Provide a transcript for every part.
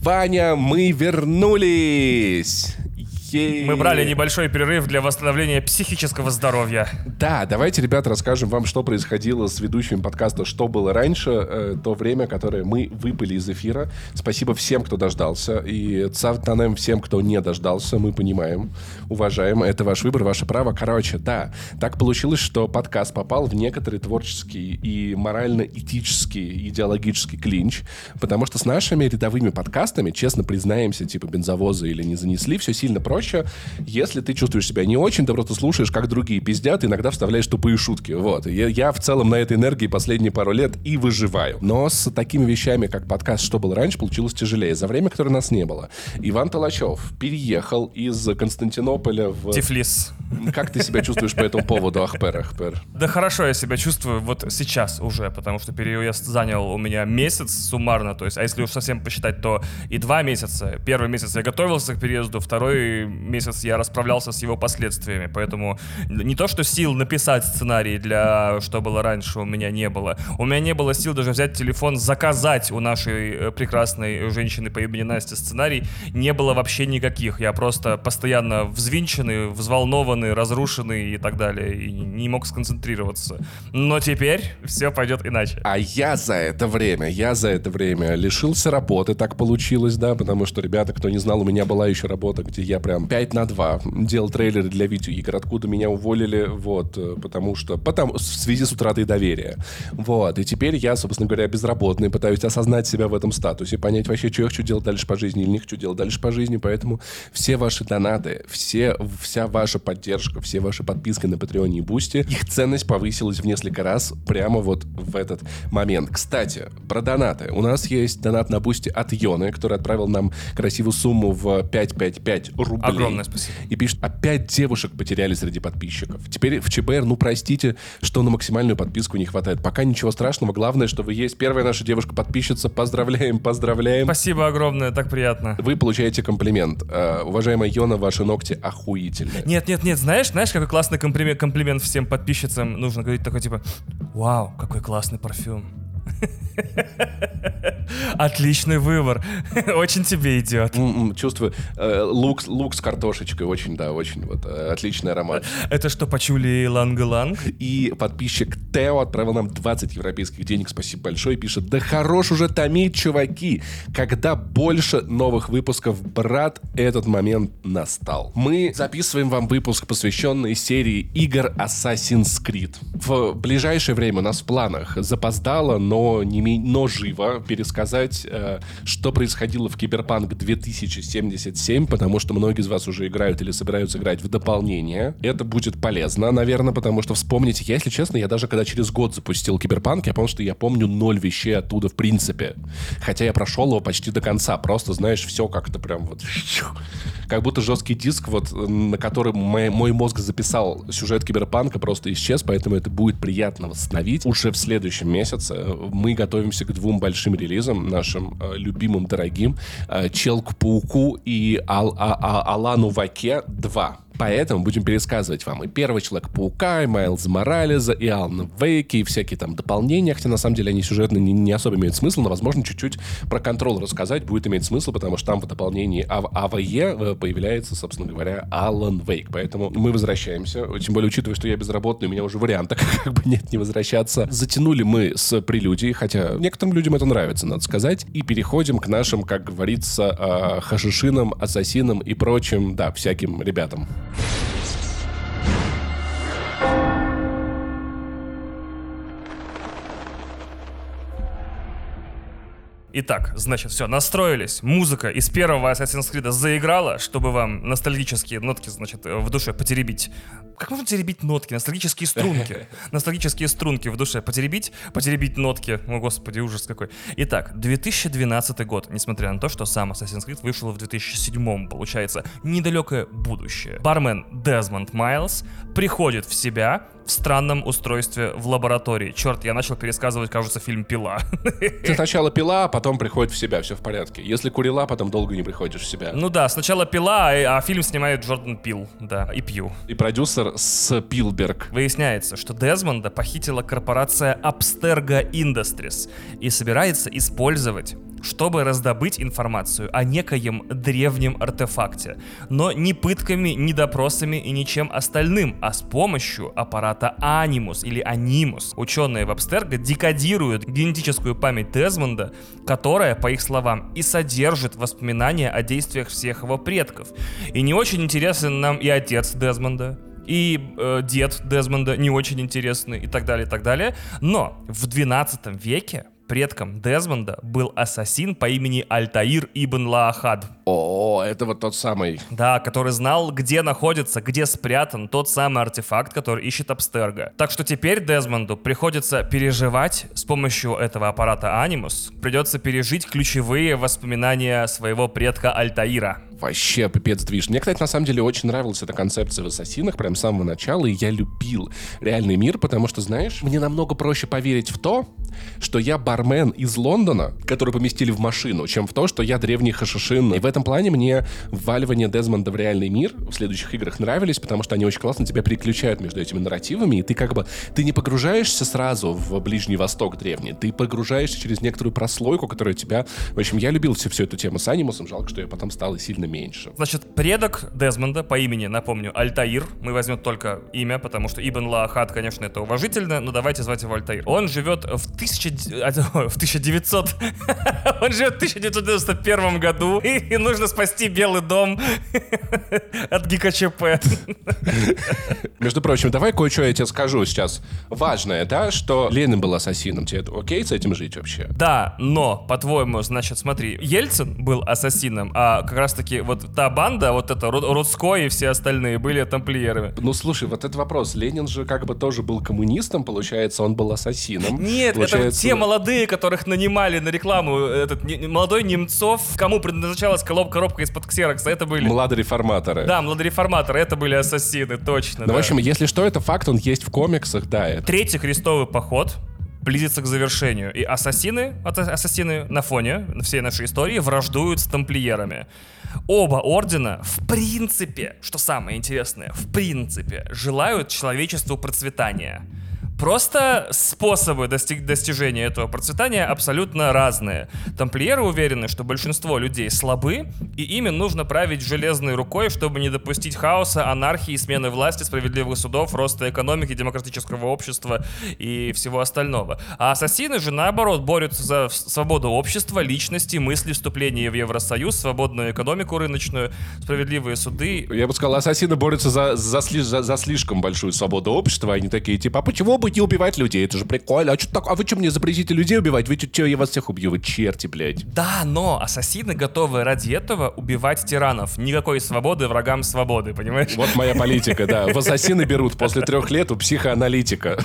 Ваня, мы вернулись! Мы брали небольшой перерыв для восстановления психического здоровья. Да, давайте, ребята, расскажем вам, что происходило с ведущими подкаста «Что было раньше», э, то время, которое мы выпали из эфира. Спасибо всем, кто дождался, и цавтанем всем, кто не дождался, мы понимаем, уважаем, это ваш выбор, ваше право. Короче, да, так получилось, что подкаст попал в некоторый творческий и морально-этический, идеологический клинч, потому что с нашими рядовыми подкастами, честно признаемся, типа бензовозы или не занесли, все сильно проще, проще. Если ты чувствуешь себя не очень, ты просто слушаешь, как другие пиздят, иногда вставляешь тупые шутки. Вот. Я, я в целом на этой энергии последние пару лет и выживаю. Но с такими вещами, как подкаст «Что было раньше», получилось тяжелее. За время, которое нас не было. Иван Толачев переехал из Константинополя в... Тифлис. Как ты себя чувствуешь по этому поводу, Ахпер, Ахпер? Да хорошо я себя чувствую вот сейчас уже, потому что переезд занял у меня месяц суммарно, то есть, а если уж совсем посчитать, то и два месяца. Первый месяц я готовился к переезду, второй месяц я расправлялся с его последствиями, поэтому не то, что сил написать сценарий для «Что было раньше» у меня не было. У меня не было сил даже взять телефон, заказать у нашей э, прекрасной женщины по имени Настя сценарий. Не было вообще никаких. Я просто постоянно взвинченный, взволнованный, разрушенный и так далее. И не мог сконцентрироваться. Но теперь все пойдет иначе. А я за это время, я за это время лишился работы, так получилось, да, потому что, ребята, кто не знал, у меня была еще работа, где я прям 5 на 2 делал трейлеры для видеоигр, откуда меня уволили, вот, э, потому что, потому, в связи с утратой доверия. Вот, и теперь я, собственно говоря, безработный, пытаюсь осознать себя в этом статусе, понять вообще, что я хочу делать дальше по жизни или не хочу делать дальше по жизни, поэтому все ваши донаты, все, вся ваша поддержка, все ваши подписки на Patreon е и Boosty, их ценность повысилась в несколько раз прямо вот в этот момент. Кстати, про донаты. У нас есть донат на Boosty от Йоны, который отправил нам красивую сумму в 555 рублей рублей. Огромное спасибо. И пишет, опять девушек потеряли среди подписчиков. Теперь в ЧБР, ну простите, что на максимальную подписку не хватает. Пока ничего страшного. Главное, что вы есть. Первая наша девушка-подписчица. Поздравляем, поздравляем. Спасибо огромное, так приятно. Вы получаете комплимент. Э, уважаемая Йона, ваши ногти охуительные. Нет, нет, нет, знаешь, знаешь, какой классный комплимент, комплимент всем подписчицам нужно говорить такой типа, вау, какой классный парфюм. Отличный выбор. Очень тебе идет. Чувствую. Э, лук, лук с картошечкой. Очень, да, очень вот э, отличный аромат. Это что, пачули, иланг-иланг? И подписчик Тео отправил нам 20 европейских денег. Спасибо большое. Пишет, да хорош уже томить, чуваки. Когда больше новых выпусков, брат, этот момент настал. Мы записываем вам выпуск, посвященный серии игр Assassin's Creed. В ближайшее время у нас в планах запоздало, но, не, но живо пересказать, э, что происходило в Киберпанк 2077, потому что многие из вас уже играют или собираются играть в дополнение. Это будет полезно, наверное, потому что вспомните, я, если честно, я даже когда через год запустил Киберпанк, я понял, что я помню ноль вещей оттуда в принципе. Хотя я прошел его почти до конца, просто, знаешь, все как-то прям вот... Как будто жесткий диск, вот, на котором мой, мой мозг записал сюжет Киберпанка, просто исчез, поэтому это будет приятно восстановить уже в следующем месяце мы готовимся к двум большим релизам, нашим э, любимым, дорогим, э, Челку-пауку и Ал а а Алану Ваке 2. Поэтому будем пересказывать вам и Первый Человек-паука, и Майлза Морализа, и Алана Вейки, и всякие там дополнения, хотя на самом деле они сюжетно не, не особо имеют смысл, но, возможно, чуть-чуть про контрол рассказать будет иметь смысл, потому что там в дополнении АВЕ э, появляется, собственно говоря, Алан Вейк. Поэтому мы возвращаемся, тем более, учитывая, что я безработный, у меня уже варианта как бы нет не возвращаться. Затянули мы с прелюдией, хотя некоторым людям это нравится, надо сказать, и переходим к нашим, как говорится, э, хашишинам, ассасинам и прочим, да, всяким ребятам. よし。Итак, значит, все, настроились. Музыка из первого Assassin's Creed заиграла, чтобы вам ностальгические нотки, значит, в душе потеребить. Как можно теребить нотки? Ностальгические струнки. Ностальгические струнки в душе потеребить, потеребить нотки. О, господи, ужас какой. Итак, 2012 год, несмотря на то, что сам Assassin's Creed вышел в 2007, получается, недалекое будущее. Бармен Дезмонд Майлз приходит в себя странном устройстве в лаборатории. Черт, я начал пересказывать, кажется, фильм «Пила». Сначала пила, а потом приходит в себя, все в порядке. Если курила, потом долго не приходишь в себя. Ну да, сначала пила, а, а фильм снимает Джордан Пил, да, и Пью. И продюсер Спилберг. Выясняется, что Дезмонда похитила корпорация Abstergo Industries и собирается использовать чтобы раздобыть информацию о некоем древнем артефакте, но не пытками, не допросами и ничем остальным, а с помощью аппарата Анимус или Анимус. Ученые в Абстерго декодируют генетическую память Дезмонда, которая, по их словам, и содержит воспоминания о действиях всех его предков. И не очень интересен нам и отец Дезмонда, и э, дед Дезмонда не очень интересный и так далее, и так далее. Но в 12 веке предком Дезмонда был ассасин по имени Альтаир Ибн Лаахад. О, это вот тот самый. Да, который знал, где находится, где спрятан тот самый артефакт, который ищет Абстерго. Так что теперь Дезмонду приходится переживать с помощью этого аппарата Анимус. Придется пережить ключевые воспоминания своего предка Альтаира. Вообще пипец движ. Мне, кстати, на самом деле очень нравилась эта концепция в «Ассасинах» прям с самого начала, и я любил реальный мир, потому что, знаешь, мне намного проще поверить в то, что я бармен из Лондона, который поместили в машину, чем в то, что я древний хашишин. И в этом плане мне вваливание Дезмонда в реальный мир в следующих играх нравились, потому что они очень классно тебя переключают между этими нарративами, и ты как бы, ты не погружаешься сразу в Ближний Восток древний, ты погружаешься через некоторую прослойку, которая тебя... В общем, я любил всю, всю эту тему с анимусом, жалко, что я потом стал сильно меньше. Значит, предок Дезмонда по имени, напомню, Альтаир. Мы возьмем только имя, потому что Ибн Лаахад, конечно, это уважительно, но давайте звать его Альтаир. Он живет в, тысяча... в 1900... Он живет в 1991 году, и нужно спасти Белый дом от ГКЧП. Между прочим, давай кое-что я тебе скажу сейчас. Важное, да, что Ленин был ассасином. Тебе это окей с этим жить вообще? Да, но, по-твоему, значит, смотри, Ельцин был ассасином, а как раз-таки вот та банда, вот это Рудской и все остальные были тамплиерами. Ну, слушай, вот этот вопрос. Ленин же как бы тоже был коммунистом, получается, он был ассасином. Нет, получается... это те молодые, которых нанимали на рекламу. Этот не, молодой Немцов, кому предназначалась коробка, коробка из-под ксерокса, это были... Младореформаторы. Да, младореформаторы, это были ассасины, точно. Ну, да. в общем, если что, это факт, он есть в комиксах, да. Это... Третий крестовый поход близится к завершению. И ассасины, ассасины на фоне всей нашей истории враждуют с тамплиерами. Оба ордена, в принципе, что самое интересное, в принципе, желают человечеству процветания. Просто способы достиг достижения этого процветания абсолютно разные. Тамплиеры уверены, что большинство людей слабы, и ими нужно править железной рукой, чтобы не допустить хаоса, анархии, смены власти, справедливых судов, роста экономики, демократического общества и всего остального. А ассасины же, наоборот, борются за свободу общества, личности, мысли, вступление в Евросоюз, свободную экономику рыночную, справедливые суды. Я бы сказал, ассасины борются за, за, за, за слишком большую свободу общества. Они такие, типа, а почему бы не убивать людей, это же прикольно. А, что так, а вы что мне запретите людей убивать? Вы что, я вас всех убью, вы черти, блядь. Да, но ассасины готовы ради этого убивать тиранов. Никакой свободы врагам свободы, понимаешь? Вот моя политика, да. В ассасины берут после трех лет у психоаналитика.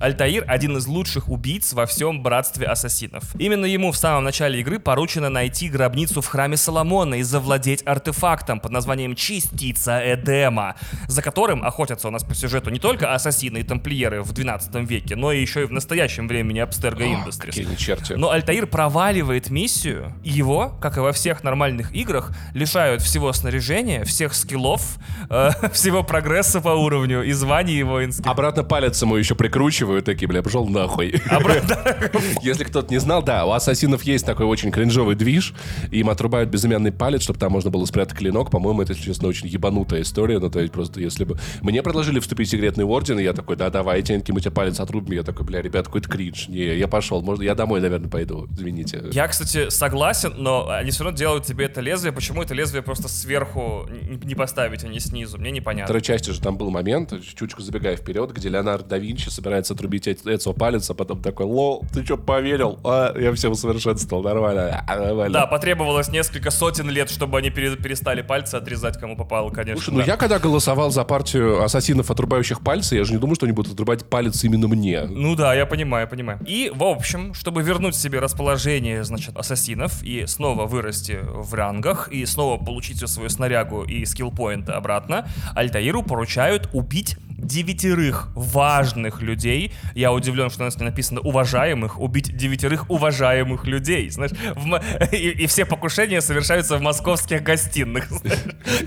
Альтаир один из лучших убийц во всем братстве ассасинов. Именно ему в самом начале игры поручено найти гробницу в храме Соломона и завладеть артефактом под названием Частица Эдема, за которым охотятся у нас по сюжету не только ассасины и тамплиеры в 12 веке, но и еще и в настоящем времени Абстерго Industries. Но Альтаир проваливает миссию, и его, как и во всех нормальных играх, лишают всего снаряжения, всех скиллов, э, всего прогресса по уровню и званий воинских. Обратно палец ему еще прикручивают, такие, бля, пошел нахуй. Если кто-то не знал, да, у ассасинов есть такой очень кринжовый движ, им отрубают безымянный палец, чтобы там можно было спрятать клинок. По-моему, это, честно, очень ебанутая история. Ну, то есть просто если бы... Мне предложили вступить в секретный орден, и я такой, да, давайте, они мы тебе палец отрубим. Я такой, бля, ребят, какой-то кринж. Не, я пошел, может, я домой, наверное, пойду, извините. Я, кстати, согласен, но они все равно делают тебе это лезвие. Почему это лезвие просто сверху не поставить, а не снизу? Мне непонятно. В второй части же там был момент, чучку забегая вперед, где Леонардо да Винчи собирается отрубить Эцио палец, а потом такой, лол, ты что, поверил? А, я все усовершенствовал, нормально, а, нормально. Да, потребовалось несколько сотен лет, чтобы они перестали пальцы отрезать, кому попало, конечно. Слушай, ну я когда голосовал за партию ассасинов, отрубающих пальцы, я же не думаю, что они будут отрубать палец именно мне. Ну да, я понимаю, понимаю. И, в общем, чтобы вернуть себе расположение, значит, ассасинов и снова вырасти в рангах, и снова получить всю свою снарягу и скиллпоинты обратно, Альтаиру поручают убить девятерых важных людей. Я удивлен, что у нас не написано уважаемых, убить девятерых уважаемых людей. Знаешь, в, и, и все покушения совершаются в московских гостиных.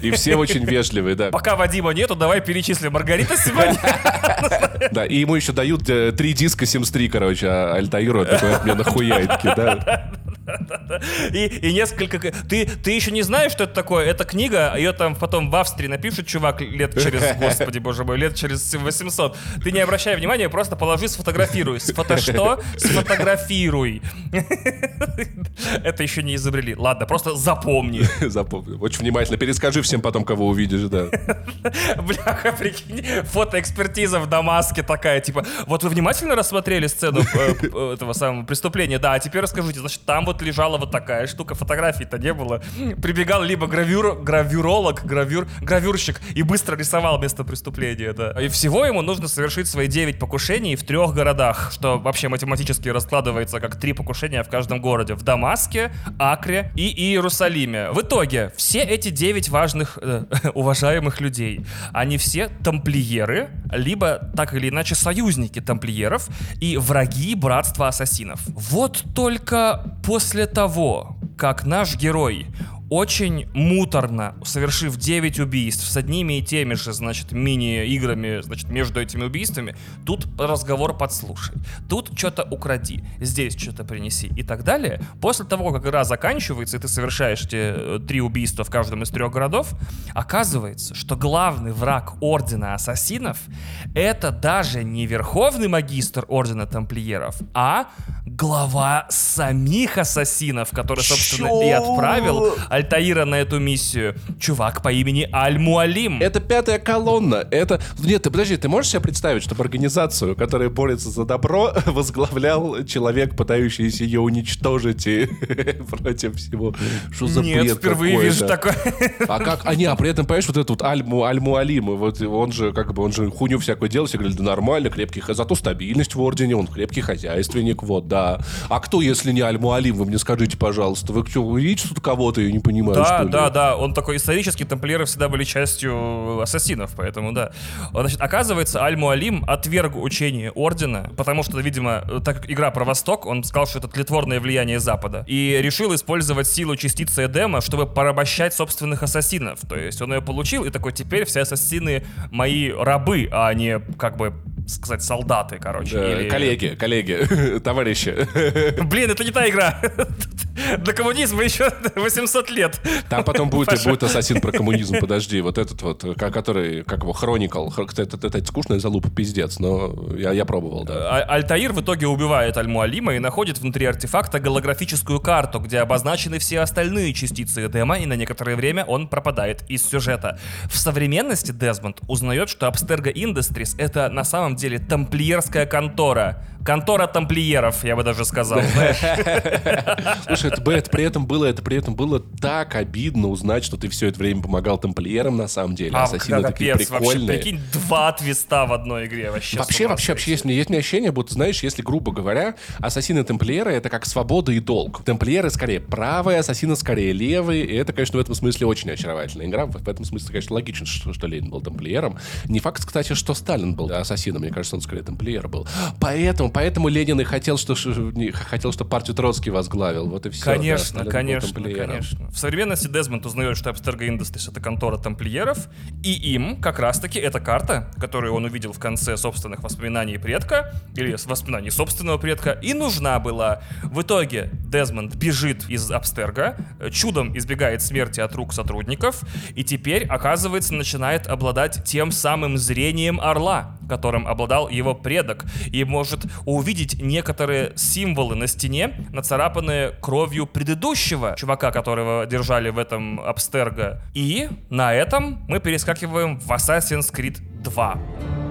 И все очень вежливые, да. Пока Вадима нету, давай перечислим. Маргарита сегодня. Да, и ему еще дают э, три диска Sims 3, короче, а Альтаиру такой от меня нахуяет, да. И, и несколько... Ты, ты еще не знаешь, что это такое? Это книга, ее там потом в Австрии напишет чувак лет через, господи, боже мой, лет через 800. Ты не обращай внимания, просто положи, сфотографируй. Сфото что? Сфотографируй. Это еще не изобрели. Ладно, просто запомни. Запомни. Очень внимательно перескажи всем потом, кого увидишь, да. Бляха, прикинь, фотоэкспертиза в Дамаске такая, типа, вот вы внимательно рассмотрели сцену э, э, этого самого преступления, да, а теперь расскажите, значит, там вот лежала вот такая штука, фотографий-то не было. Прибегал либо гравюр, гравюролог, гравюр, гравюрщик и быстро рисовал место преступления, да. И всего ему нужно совершить свои 9 покушений в трех городах, что вообще математически раскладывается как три покушения в каждом городе. В Дамаске, Акре и Иерусалиме. В итоге, все эти 9 важных, э, уважаемых людей, они все тамплиеры, либо так или иначе союзники тамплиеров и враги братства ассасинов. Вот только после того, как наш герой очень муторно, совершив 9 убийств с одними и теми же, значит, мини-играми, значит, между этими убийствами, тут разговор подслушай, тут что-то укради, здесь что-то принеси и так далее. После того, как игра заканчивается, и ты совершаешь эти три убийства в каждом из трех городов, оказывается, что главный враг Ордена Ассасинов это даже не Верховный Магистр Ордена Тамплиеров, а глава самих Ассасинов, который, собственно, Чё? и отправил Альтаира на эту миссию. Чувак по имени Аль-Муалим. Это пятая колонна. Это... Нет, ты подожди, ты можешь себе представить, чтобы организацию, которая борется за добро, возглавлял человек, пытающийся ее уничтожить и против всего? Что за Нет, бред впервые вижу такое. А как? А не, а при этом, понимаешь, вот этот вот Аль-Муалим, вот он же, как бы, он же хуйню всякую делал, все говорили, да нормально, крепкий, зато стабильность в Ордене, он крепкий хозяйственник, вот, да. А кто, если не Аль-Муалим, вы мне скажите, пожалуйста, вы вы видите тут кого-то, я не понимаю, да, что ли? Да, да, он такой исторический, тамплиеры всегда были частью ассасинов, поэтому да. Значит, оказывается, Аль-Муалим отверг учение Ордена, потому что, видимо, так как игра про Восток, он сказал, что это тлетворное влияние Запада, и решил использовать силу частицы Эдема, чтобы порабощать собственных ассасинов. То есть он ее получил, и такой, теперь все ассасины мои рабы, а не, как бы, сказать, солдаты, короче. Да, или... Коллеги, коллеги, товарищи. Блин, это не та игра. До коммунизма еще 800 лет. Там потом будет, и будет ассасин про коммунизм, подожди. Вот этот вот, который, как его, Хроникл. Это, это, это скучная залупа, пиздец, но я, я пробовал, да. А, Альтаир в итоге убивает Аль-Муалима и находит внутри артефакта голографическую карту, где обозначены все остальные частицы Эдема, и на некоторое время он пропадает из сюжета. В современности Дезмонд узнает, что Abstergo Industries — это на самом деле тамплиерская контора. Контора тамплиеров, я бы даже сказал, Слушай, это, это при этом было, это при этом было так обидно узнать, что ты все это время помогал тамплиерам на самом деле. А, Ассасины такие прикольные. Вообще, прикинь, два твиста в одной игре вообще. Вообще, вообще, вообще, есть, есть мне ощущение, будто, знаешь, если, грубо говоря, ассасины тамплиеры это как свобода и долг. Тамплиеры скорее правые, ассасины скорее левые, и это, конечно, в этом смысле очень очаровательная игра. В этом смысле, конечно, логично, что, что Ленин был тамплиером. Не факт, кстати, что Сталин был ассасином, мне кажется, он скорее тамплиер был. Поэтому, поэтому Ленин и хотел, что, хотел, что партию Троцкий возглавил. Вот и все. Конечно, да, конечно, конечно. В современности Дезмонд узнает, что Abstergo Industries — это контора тамплиеров, и им как раз-таки эта карта, которую он увидел в конце собственных воспоминаний предка, или воспоминаний собственного предка, и нужна была. В итоге Дезмонд бежит из Абстерга, чудом избегает смерти от рук сотрудников, и теперь, оказывается, начинает обладать тем самым зрением орла, которым обладал его предок, и может увидеть некоторые символы на стене, нацарапанные кровью предыдущего чувака, которого держали в этом Абстерго. И на этом мы перескакиваем в Assassin's Creed 2.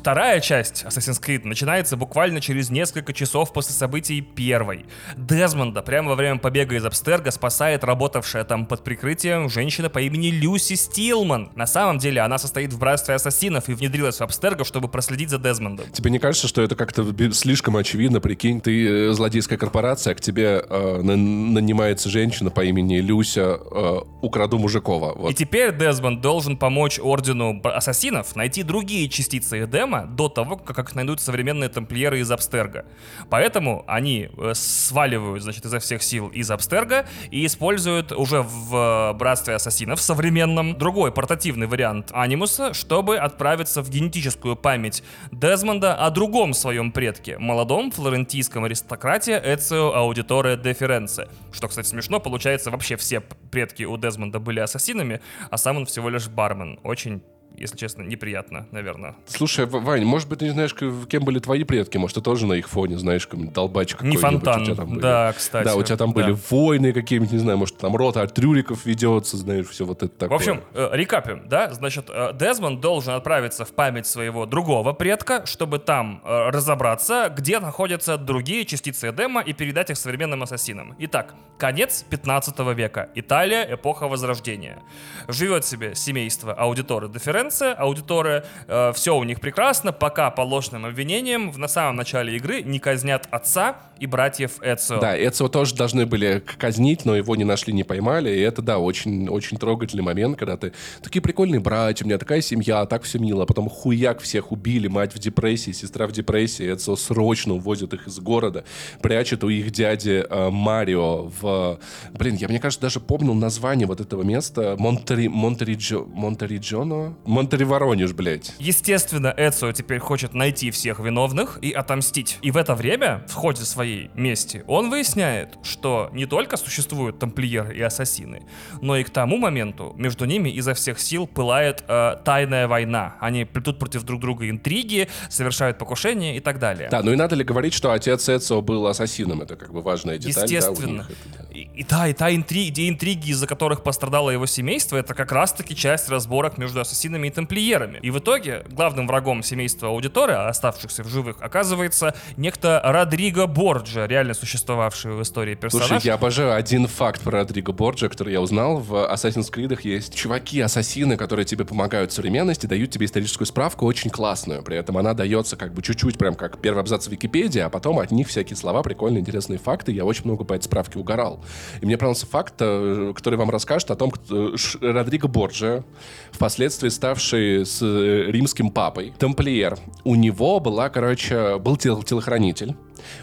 Вторая часть Assassin's Creed начинается буквально через несколько часов после событий первой. Дезмонда прямо во время побега из Абстерга спасает работавшая там под прикрытием женщина по имени Люси Стилман. На самом деле она состоит в братстве ассасинов и внедрилась в Абстергов, чтобы проследить за Дезмондом. Тебе не кажется, что это как-то слишком очевидно? Прикинь, ты э, злодейская корпорация, к тебе э, нанимается женщина по имени Люся э, «Украду Мужикова». Вот. И теперь Дезмонд должен помочь Ордену Ассасинов найти другие частицы Эдема, Эдема до того, как их найдут современные тамплиеры из Абстерга. Поэтому они э, сваливают, значит, изо всех сил из Абстерга и используют уже в Братстве Ассасинов современном другой портативный вариант анимуса, чтобы отправиться в генетическую память Дезмонда о другом своем предке, молодом флорентийском аристократе Эцио Аудиторе де Ференце. Что, кстати, смешно, получается, вообще все предки у Дезмонда были ассасинами, а сам он всего лишь бармен. Очень если честно, неприятно, наверное. Слушай, Вань, может быть, ты не знаешь, кем были твои предки? Может, ты тоже на их фоне знаешь, какой-нибудь долбач какой-нибудь? Не фонтан, у тебя там были. да, кстати. Да, у тебя там да. были войны какие-нибудь, не знаю, может, там рота от Рюриков ведется, знаешь, все вот это такое. В общем, э, рекапим, да? Значит, э, Дезмонд должен отправиться в память своего другого предка, чтобы там э, разобраться, где находятся другие частицы Эдема и передать их современным ассасинам. Итак, конец 15 века. Италия, эпоха Возрождения. Живет себе семейство аудиторы де Ференце, аудиторы, э, все у них прекрасно, пока по ложным обвинениям в, на самом начале игры не казнят отца и братьев Эцио. Да, Эцио тоже должны были казнить, но его не нашли, не поймали, и это, да, очень, очень трогательный момент, когда ты такие прикольные братья, у меня такая семья, так все мило, а потом хуяк всех убили, мать в депрессии, сестра в депрессии, Эцио срочно увозят их из города, прячет у их дяди э, Марио в... Блин, я, мне кажется, даже помнил название вот этого места, Монтери... Монтериджо... Монтериджоно? Монтери Воронеж, блядь. Естественно, Эцио теперь хочет найти всех виновных и отомстить. И в это время, в ходе своей мести, он выясняет, что не только существуют тамплиеры и ассасины, но и к тому моменту между ними изо всех сил пылает э, тайная война. Они плетут против друг друга интриги, совершают покушения и так далее. Да, ну и надо ли говорить, что отец Эцио был ассасином? Это как бы важная деталь. Естественно. Да, это, да. И, и да, и та интриги, интриги, из-за которых пострадало его семейство, это как раз-таки часть разборок между ассасинами и тамплиерами. И в итоге главным врагом семейства аудиторы, оставшихся в живых, оказывается некто Родриго Борджа, реально существовавший в истории персонаж. Слушай, я обожаю один факт про Родриго Борджа, который я узнал. В Assassin's Creed есть чуваки-ассасины, которые тебе помогают в современности, дают тебе историческую справку очень классную. При этом она дается как бы чуть-чуть, прям как первый абзац в Википедии, а потом от них всякие слова, прикольные, интересные факты. Я очень много по этой справке угорал. И мне понравился факт, э, который вам расскажет о том, кто Родриго Борджа, впоследствии ставший с э, римским папой, тамплиер. У него была, короче, был тел телохранитель.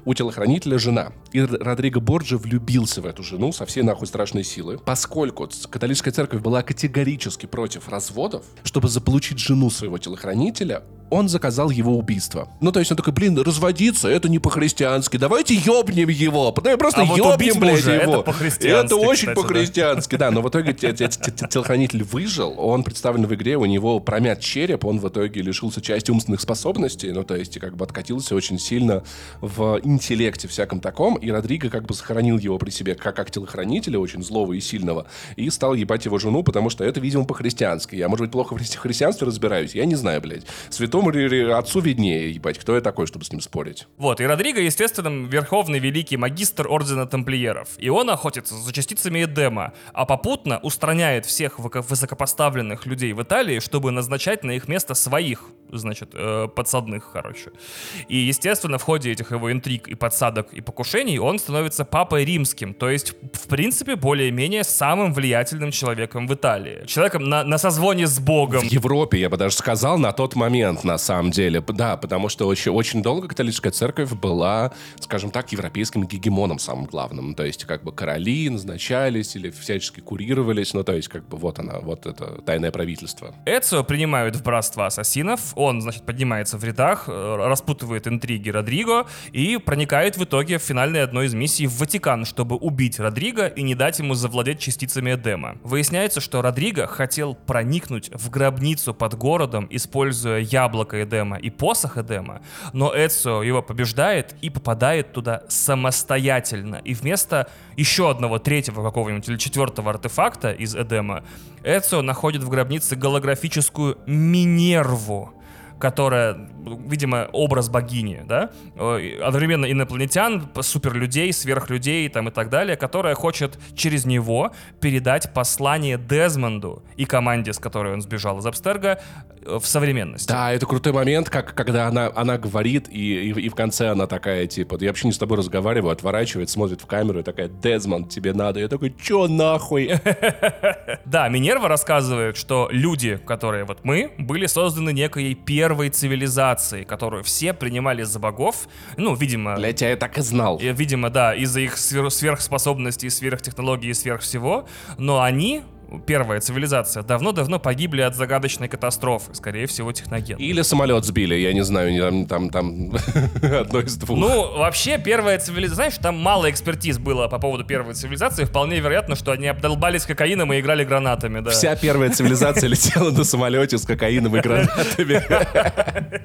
У телохранителя жена. И Родриго Борджи влюбился в эту жену со всей нахуй страшной силы. Поскольку католическая церковь была категорически против разводов, чтобы заполучить жену своего телохранителя, он заказал его убийство. Ну, то есть он такой, блин, разводиться, это не по-христиански, давайте ёбнем его, просто а ёбнем, вот блядь, его. Это, это очень по-христиански, да. Но в итоге телохранитель выжил, он представлен в игре, у него промят череп, он в итоге лишился части умственных способностей, ну, то есть как бы откатился очень сильно в интеллекте всяком таком, и Родриго как бы сохранил его при себе как, как телохранителя, очень злого и сильного, и стал ебать его жену, потому что это, видимо, по-христиански. Я, может быть, плохо в христианстве разбираюсь, я не знаю, блядь. Святой Святому отцу виднее, ебать, кто я такой, чтобы с ним спорить. Вот, и Родриго, естественно, верховный великий магистр Ордена Тамплиеров. И он охотится за частицами Эдема, а попутно устраняет всех высокопоставленных людей в Италии, чтобы назначать на их место своих, значит, э, подсадных, короче. И, естественно, в ходе этих его интриг и подсадок и покушений он становится папой римским, то есть, в принципе, более-менее самым влиятельным человеком в Италии. Человеком на, на созвоне с Богом. В Европе, я бы даже сказал, на тот момент, на самом деле. Да, потому что очень, очень долго католическая церковь была, скажем так, европейским гегемоном самым главным. То есть как бы короли назначались или всячески курировались. Ну, то есть как бы вот она, вот это тайное правительство. Эцио принимают в братство ассасинов. Он, значит, поднимается в рядах, э, распутывает интриги Родриго и проникает в итоге в финальной одной из миссий в Ватикан, чтобы убить Родриго и не дать ему завладеть частицами Эдема. Выясняется, что Родриго хотел проникнуть в гробницу под городом, используя яблоко Эдема и посох Эдема, но Эцио его побеждает и попадает туда самостоятельно. И вместо еще одного третьего какого-нибудь или четвертого артефакта из Эдема, Эцио находит в гробнице голографическую Минерву, которая, видимо, образ богини, да, одновременно инопланетян, суперлюдей, сверхлюдей там и так далее, которая хочет через него передать послание Дезмонду и команде, с которой он сбежал из Абстерга, э, в современность. Да, это крутой момент, как, когда она, она говорит, и, и, и в конце она такая, типа, я вообще не с тобой разговариваю, отворачивает, смотрит в камеру и такая, Дезмонд, тебе надо. Я такой, чё нахуй? Да, Минерва рассказывает, что люди, которые вот мы, были созданы некой первой первой цивилизацией, которую все принимали за богов. Ну, видимо... Блять, я так и знал. И, Видимо, да, из-за их свер- сверхспособностей, сверхтехнологий и сверх всего. Но они первая цивилизация, давно-давно погибли от загадочной катастрофы, скорее всего, техноген. Или самолет сбили, я не знаю, не- там, там, одно из двух. Ну, вообще, первая цивилизация, знаешь, там мало экспертиз было по поводу первой цивилизации. Вполне вероятно, что они обдолбались кокаином и играли гранатами, да. Вся первая цивилизация летела на самолете с кокаином и гранатами.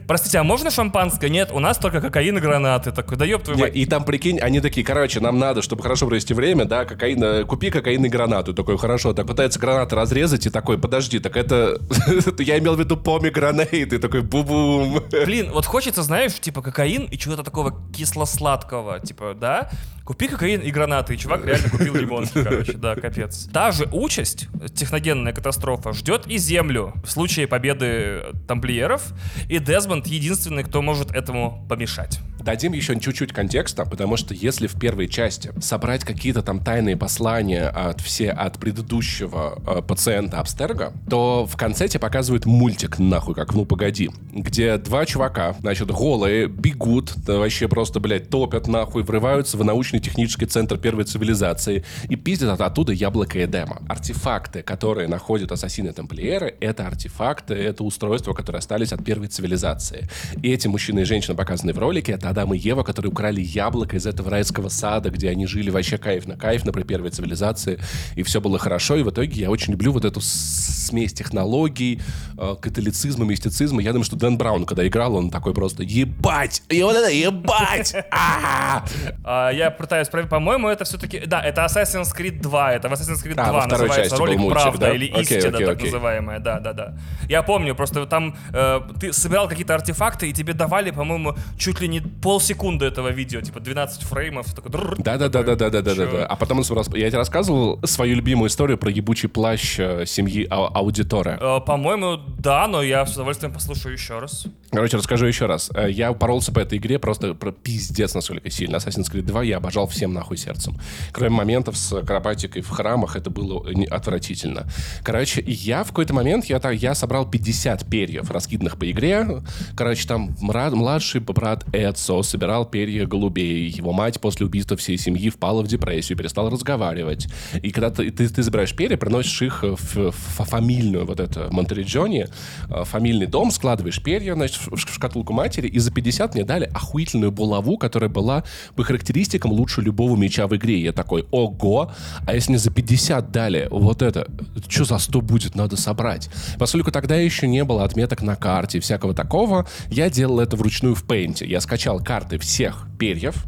Простите, а можно шампанское? Нет, у нас только кокаин и гранаты. Такой, да ёб твою мать. И там, прикинь, они такие, короче, нам надо, чтобы хорошо провести время, да, кокаин, э, купи кокаин и гранату. Такой, хорошо, так пытается гранаты разрезать, и такой, подожди, так это... Я имел в виду помигранейт, и такой, бу-бум. Блин, вот хочется, знаешь, типа кокаин и чего-то такого кисло-сладкого, типа, да? Купи кокаин и гранаты, и чувак реально купил лимонки, короче, да, капец. Та же участь, техногенная катастрофа, ждет и Землю в случае победы тамплиеров, и Дезмонд единственный, кто может этому помешать. Дадим еще чуть-чуть контекста, потому что если в первой части собрать какие-то там тайные послания от все от предыдущего э, пациента Абстерга, то в конце тебе показывают мультик нахуй, как ну погоди, где два чувака, значит, голые, бегут, да, вообще просто, блядь, топят нахуй, врываются в научно-технический центр первой цивилизации и пиздят от- оттуда яблоко Эдема. Артефакты, которые находят ассасины тамплиеры, это артефакты, это устройства, которые остались от первой цивилизации. И эти мужчина и женщина, показанные в ролике, это Адам и Ева, которые украли яблоко из этого райского сада, где они жили вообще кайф на кайф, на при первой цивилизации, и все было хорошо. И в итоге я очень люблю вот эту смесь технологий, э, католицизма, мистицизма. Я думаю, что Дэн Браун, когда играл, он такой просто «Ебать! Вот это ебать! А!» А, я пытаюсь проверить, по-моему, это все-таки... Да, это Assassin's Creed 2, это в Assassin's Creed А, 2 во второй называется ролик мультик, «Правда» да? или Окей, «Истина», окей, так окей. называемая, да-да-да. Я помню, просто там э, ты собирал какие-то артефакты, и тебе давали, по-моему, чуть ли не полсекунды этого видео, типа 12 фреймов, такой... Да, да, да, да, да, да, да, да, да. А потом я тебе рассказывал свою любимую историю про ебучий плащ э, семьи Ау- Аудитора. Э, По-моему, да, но я с удовольствием послушаю еще раз. Короче, расскажу еще раз. Э, Я поролся по этой игре просто про пиздец насколько сильно. Assassin's Creed 2 я обожал всем нахуй сердцем. Кроме моментов с акробатикой в храмах, это было отвратительно. Короче, я в какой-то момент, я, я собрал 50 перьев, раскиданных по игре. Короче, там мра- младший брат Эдсо собирал перья голубей. Его мать после убийства всей семьи впала в депрессию, перестала разговаривать. И когда ты, ты, ты забираешь перья, приносишь их в, в фамильную вот это Монтериджоне, э, фамильный дом, складываешь перья, значит, в шкатулку матери, и за 50 мне дали охуительную булаву, которая была по характеристикам лучше любого меча в игре. Я такой, ого, а если мне за 50 дали вот это, что за 100 будет, надо собрать. Поскольку тогда еще не было отметок на карте и всякого такого, я делал это вручную в Paint. Я скачал карты всех перьев,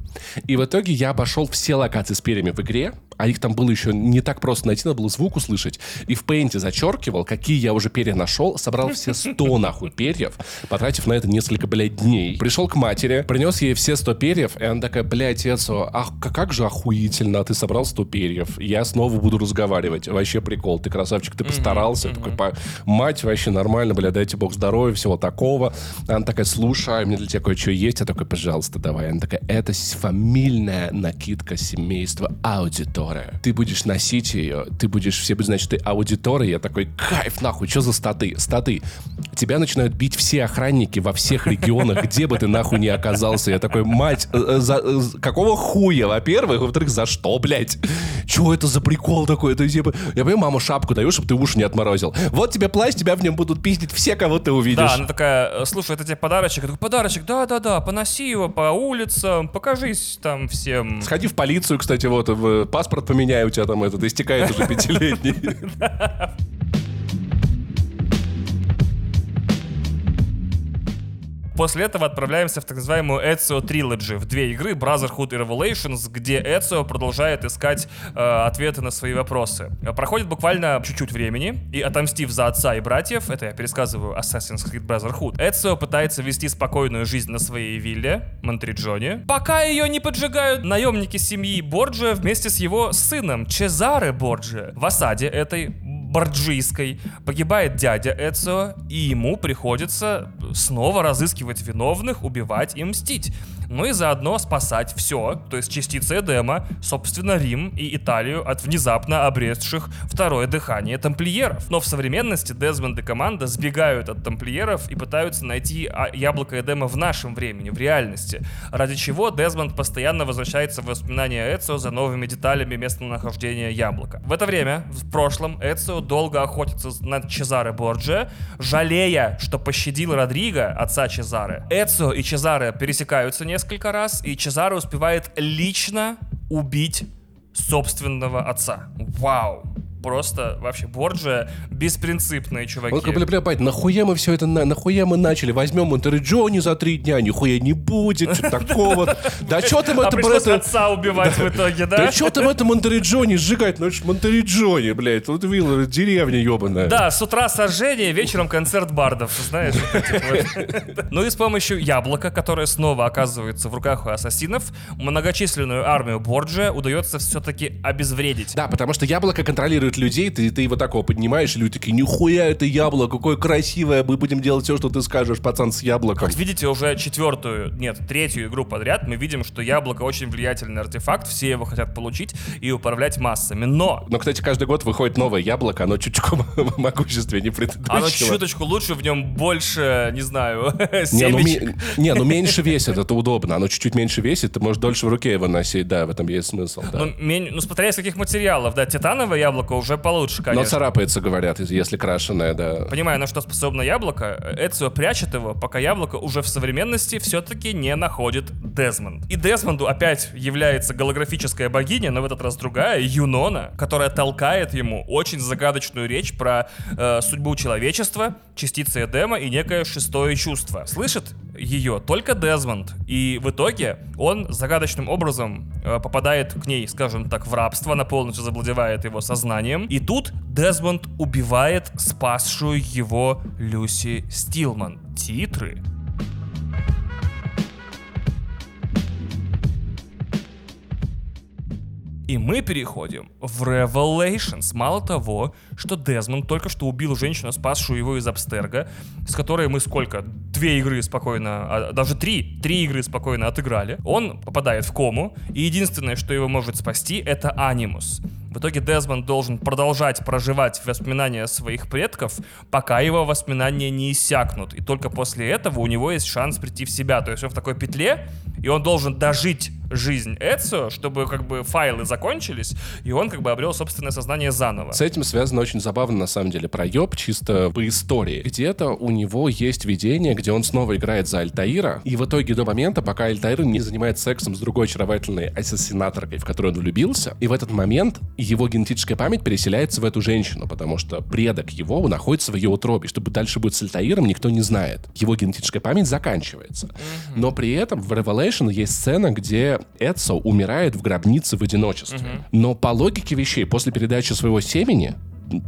и в итоге я обошел все локации с перьями в игре, а их там было еще не так просто найти, надо было звук услышать. И в Paint зачеркивал, какие я уже перья нашел, собрал все 100 нахуй перьев, потратив на это несколько, блядь, дней. Пришел к матери, принес ей все 100 перьев, и она такая, блядь, Эцо, ах, к- как же охуительно, ты собрал 100 перьев, я снова буду разговаривать. Вообще прикол, ты красавчик, ты постарался. Я такой, «Па- мать, вообще нормально, бля, дайте бог здоровья, всего такого. Она такая, слушай, мне для тебя кое-что есть. Я такой, пожалуйста, давай. Она такая, это фамильная накидка семейства аудитория. Ты будешь носить ее, ты будешь, все будут знать, что ты аудитория. Я такой, кайф, нахуй, что за статы? Статы. Тебя начинают бить все охранники во всех регионах, где бы ты нахуй не оказался. Я такой, мать, э, э, за- э, какого хуя, во-первых? Во-вторых, за что, блядь? Чего это за прикол такой? Это типа, я понимаю, маму шапку даю, чтобы ты уши не отморозил. Вот тебе плащ, тебя в нем будут пиздить все, кого ты увидишь. Да, она такая, «Э, слушай, это тебе подарочек. Я такой, подарочек, да-да-да, поноси его по улицам, покажись там всем. Сходи в полицию, кстати, вот, в паспорт поменяй, у тебя там этот истекает уже пятилетний. После этого отправляемся в так называемую Ezio Trilogy, в две игры, Brotherhood и Revelations, где Ezio продолжает искать э, ответы на свои вопросы. Проходит буквально чуть-чуть времени, и отомстив за отца и братьев, это я пересказываю Assassin's Creed Brotherhood, Ezio пытается вести спокойную жизнь на своей вилле, Монтриджоне, пока ее не поджигают наемники семьи Борджа вместе с его сыном Чезаре Борджа. В осаде этой борджийской погибает дядя Эцио, и ему приходится снова разыскивать виновных, убивать и мстить. Ну и заодно спасать все, то есть частицы Эдема, собственно, Рим и Италию от внезапно обретших второе дыхание тамплиеров. Но в современности Дезмонд и команда сбегают от тамплиеров и пытаются найти а, яблоко Эдема в нашем времени, в реальности, ради чего Дезмонд постоянно возвращается в воспоминания Эцио за новыми деталями местонахождения яблока. В это время, в прошлом, Эцио долго охотится на Чезаре Борджа, жалея, что пощадил Родриго, отца Чезаре. Эцио и Чезаре пересекаются несколько раз, и Чезаре успевает лично убить собственного отца. Вау! Просто вообще Борджия беспринципные чуваки. Говорит, бля, бля, бать, нахуя мы все это, на, нахуя мы начали? Возьмем Монтереджони за три дня, нихуя не будет, что такого. Да что там а это, блядь? отца убивать в итоге, да? Да что там это Монтереджони сжигать? Ну это ж Монтереджони, блядь, тут вилла, деревня ебаная. Да, с утра сожжение, вечером концерт бардов, знаешь. Ну и с помощью яблока, которое снова оказывается в руках у ассасинов, многочисленную армию Борджия удается все-таки обезвредить. Да, потому что яблоко контролирует людей, ты, ты его такого поднимаешь, и люди такие, нихуя это яблоко, какое красивое, мы будем делать все, что ты скажешь, пацан, с яблоком. Как видите, уже четвертую, нет, третью игру подряд мы видим, что яблоко очень влиятельный артефакт, все его хотят получить и управлять массами, но... Но, кстати, каждый год выходит новое яблоко, оно чуточку могущественнее предыдущего. Оно чуточку лучше, в нем больше, не знаю, не ну, ми... не, ну меньше весит, это удобно, оно чуть-чуть меньше весит, ты можешь дольше в руке его носить, да, в этом есть смысл, да. Ну, мень... ну смотря из каких материалов, да, титановое яблоко уже получше, конечно. Но царапается, говорят, если крашеное, да. Понимаю, на что способно яблоко, Эцио прячет его, пока яблоко уже в современности все-таки не находит Дезмонд. И Дезмонду опять является голографическая богиня, но в этот раз другая, Юнона, которая толкает ему очень загадочную речь про э, судьбу человечества, частицы Эдема и некое шестое чувство. Слышит ее только Дезмонд, и в итоге он загадочным образом э, попадает к ней, скажем так, в рабство, она полностью завладевает его сознанием. И тут Дезмонд убивает спасшую его Люси Стилман. Титры И мы переходим в Revelations. Мало того, что Дезмонд только что убил женщину, спасшую его из Абстерга, с которой мы сколько? Две игры спокойно, а, даже три, три игры спокойно отыграли. Он попадает в кому, и единственное, что его может спасти, это Анимус. В итоге Дезмонд должен продолжать проживать воспоминания своих предков, пока его воспоминания не иссякнут. И только после этого у него есть шанс прийти в себя. То есть он в такой петле, и он должен дожить жизнь Эцио, чтобы как бы файлы закончились, и он как бы обрел собственное сознание заново. С этим связано очень забавно, на самом деле, проеб чисто по истории. Где-то у него есть видение, где он снова играет за Альтаира, и в итоге до момента, пока Альтаир не занимается сексом с другой очаровательной ассасинаторкой, в которую он влюбился, и в этот момент его генетическая память переселяется в эту женщину, потому что предок его находится в ее утробе. Чтобы дальше будет с Альтаиром, никто не знает. Его генетическая память заканчивается. Но при этом в Revelation есть сцена, где Эдсо умирает в гробнице в одиночестве. Угу. Но по логике вещей, после передачи своего семени,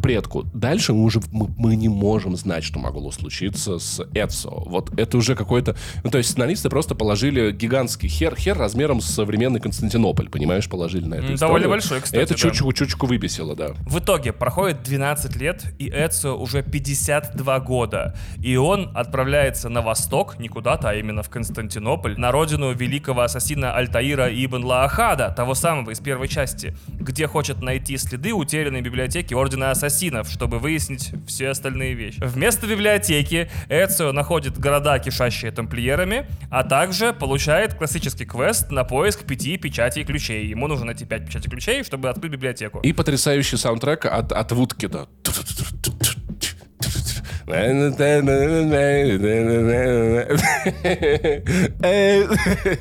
предку. Дальше мы уже мы, мы не можем знать, что могло случиться с Эдсо. Вот это уже какой-то... Ну, то есть сценаристы просто положили гигантский хер, хер размером с современный Константинополь, понимаешь, положили на это. Довольно большой, кстати. Это да. чуть-чуть, чуть-чуть выбесило, да. В итоге проходит 12 лет, и Эдсо уже 52 года. И он отправляется на восток, не куда-то, а именно в Константинополь, на родину великого ассасина Альтаира Ибн Лаахада, того самого из первой части, где хочет найти следы утерянной библиотеки Ордена ассасинов, чтобы выяснить все остальные вещи. Вместо библиотеки Эцио находит города, кишащие тамплиерами, а также получает классический квест на поиск пяти печатей ключей. Ему нужно найти пять печатей ключей, чтобы открыть библиотеку. И потрясающий саундтрек от, от Вудкида.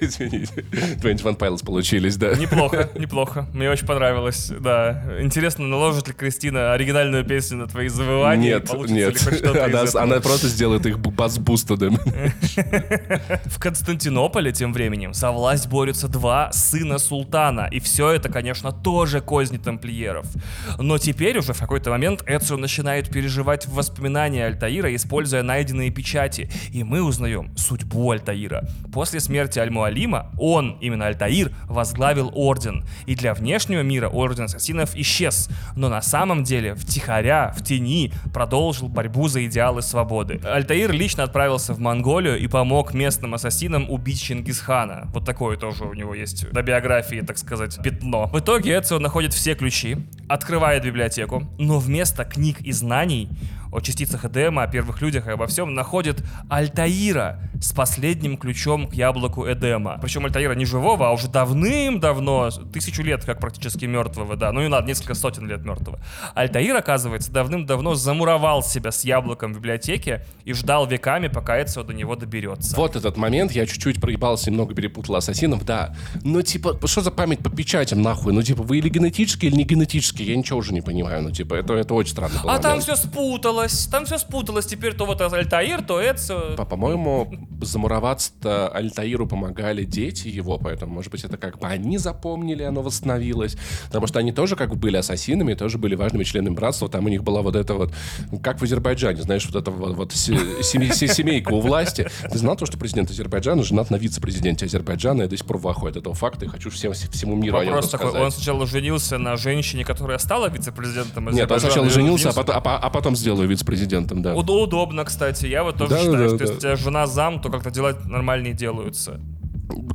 Извините. 21 Pilots получились, да. Неплохо, неплохо. Мне очень понравилось, да. Интересно, наложит ли Кристина оригинальную песню на твои завывания? Нет, нет. Она, она просто сделает их бас-бустедом. В Константинополе тем временем за власть борются два сына султана. И все это, конечно, тоже козни тамплиеров. Но теперь уже в какой-то момент Эцио начинает переживать воспоминания Альтаира, используя найденные печати. И мы узнаем судьбу Альтаира. После смерти Аль-Муалима он, именно Альтаир, возглавил Орден. И для внешнего мира Орден Ассасинов исчез. Но на самом деле, втихаря, в тени, продолжил борьбу за идеалы свободы. Альтаир лично отправился в Монголию и помог местным ассасинам убить Чингисхана. Вот такое тоже у него есть на биографии, так сказать, пятно. В итоге Эцио находит все ключи, открывает библиотеку, но вместо книг и знаний о частицах Эдема, о первых людях и обо всем, находит Альтаира с последним ключом к яблоку Эдема. Причем Альтаира не живого, а уже давным-давно, тысячу лет как практически мертвого, да, ну и надо, несколько сотен лет мертвого. Альтаир, оказывается, давным-давно замуровал себя с яблоком в библиотеке и ждал веками, пока Эцио до него доберется. Вот этот момент, я чуть-чуть проебался, немного перепутал ассасинов, да. Но типа, что за память по печатям нахуй? Ну типа, вы или генетические, или не генетические? Я ничего уже не понимаю. Ну типа, это, это очень странно А там все спуталось, там все спуталось. Теперь то вот Альтаир, то Эцио. По-моему, замуроваться-то Альтаиру помогали дети его, поэтому, может быть, это как бы они запомнили, оно восстановилось. Потому что они тоже как бы были ассасинами, тоже были важными членами братства. Там у них была вот эта вот, как в Азербайджане, знаешь, вот эта вот, вот семейка у власти. Ты знал то, что президент Азербайджана женат на вице-президенте Азербайджана? Я до сих пор в от этого факта и хочу всем, всему миру Вопрос такой, он сначала женился на женщине, которая стала вице-президентом Нет, он сначала женился, а потом, а, а потом сделал вице-президентом, да. Удобно, кстати. Я вот тоже да, считаю, да, что да. если у тебя жена зам, то как-то дела нормальнее делаются.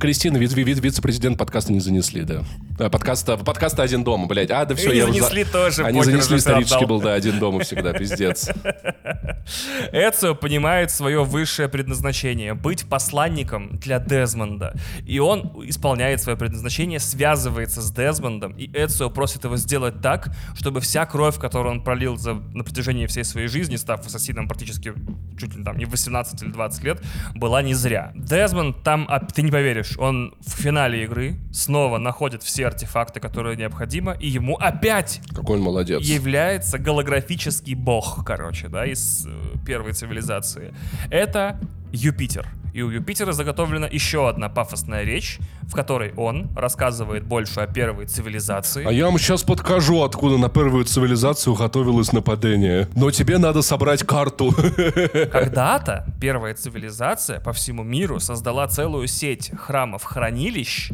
Кристина, вице- вице-президент подкаста не занесли, да. Подкаста, подкаста «Один дома», блядь. А, да все, И я занесли за... тоже. Они занесли исторически был, да, «Один дома» всегда, пиздец. Эцио понимает свое высшее предназначение — быть посланником для Дезмонда. И он исполняет свое предназначение, связывается с Дезмондом, и Эцио просит его сделать так, чтобы вся кровь, которую он пролил за, на протяжении всей своей жизни, став ассасином практически чуть ли там не 18 или 20 лет, была не зря. Дезмонд там, а, ты не поверишь, он в финале игры снова находит все артефакты, которые необходимо, и ему опять Какой он молодец. является голографический бог, короче, да, из э, первой цивилизации. Это Юпитер. И у Юпитера заготовлена еще одна пафосная речь, в которой он рассказывает больше о первой цивилизации. А я вам сейчас подкажу, откуда на первую цивилизацию готовилось нападение. Но тебе надо собрать карту. Когда-то первая цивилизация по всему миру создала целую сеть храмов-хранилищ,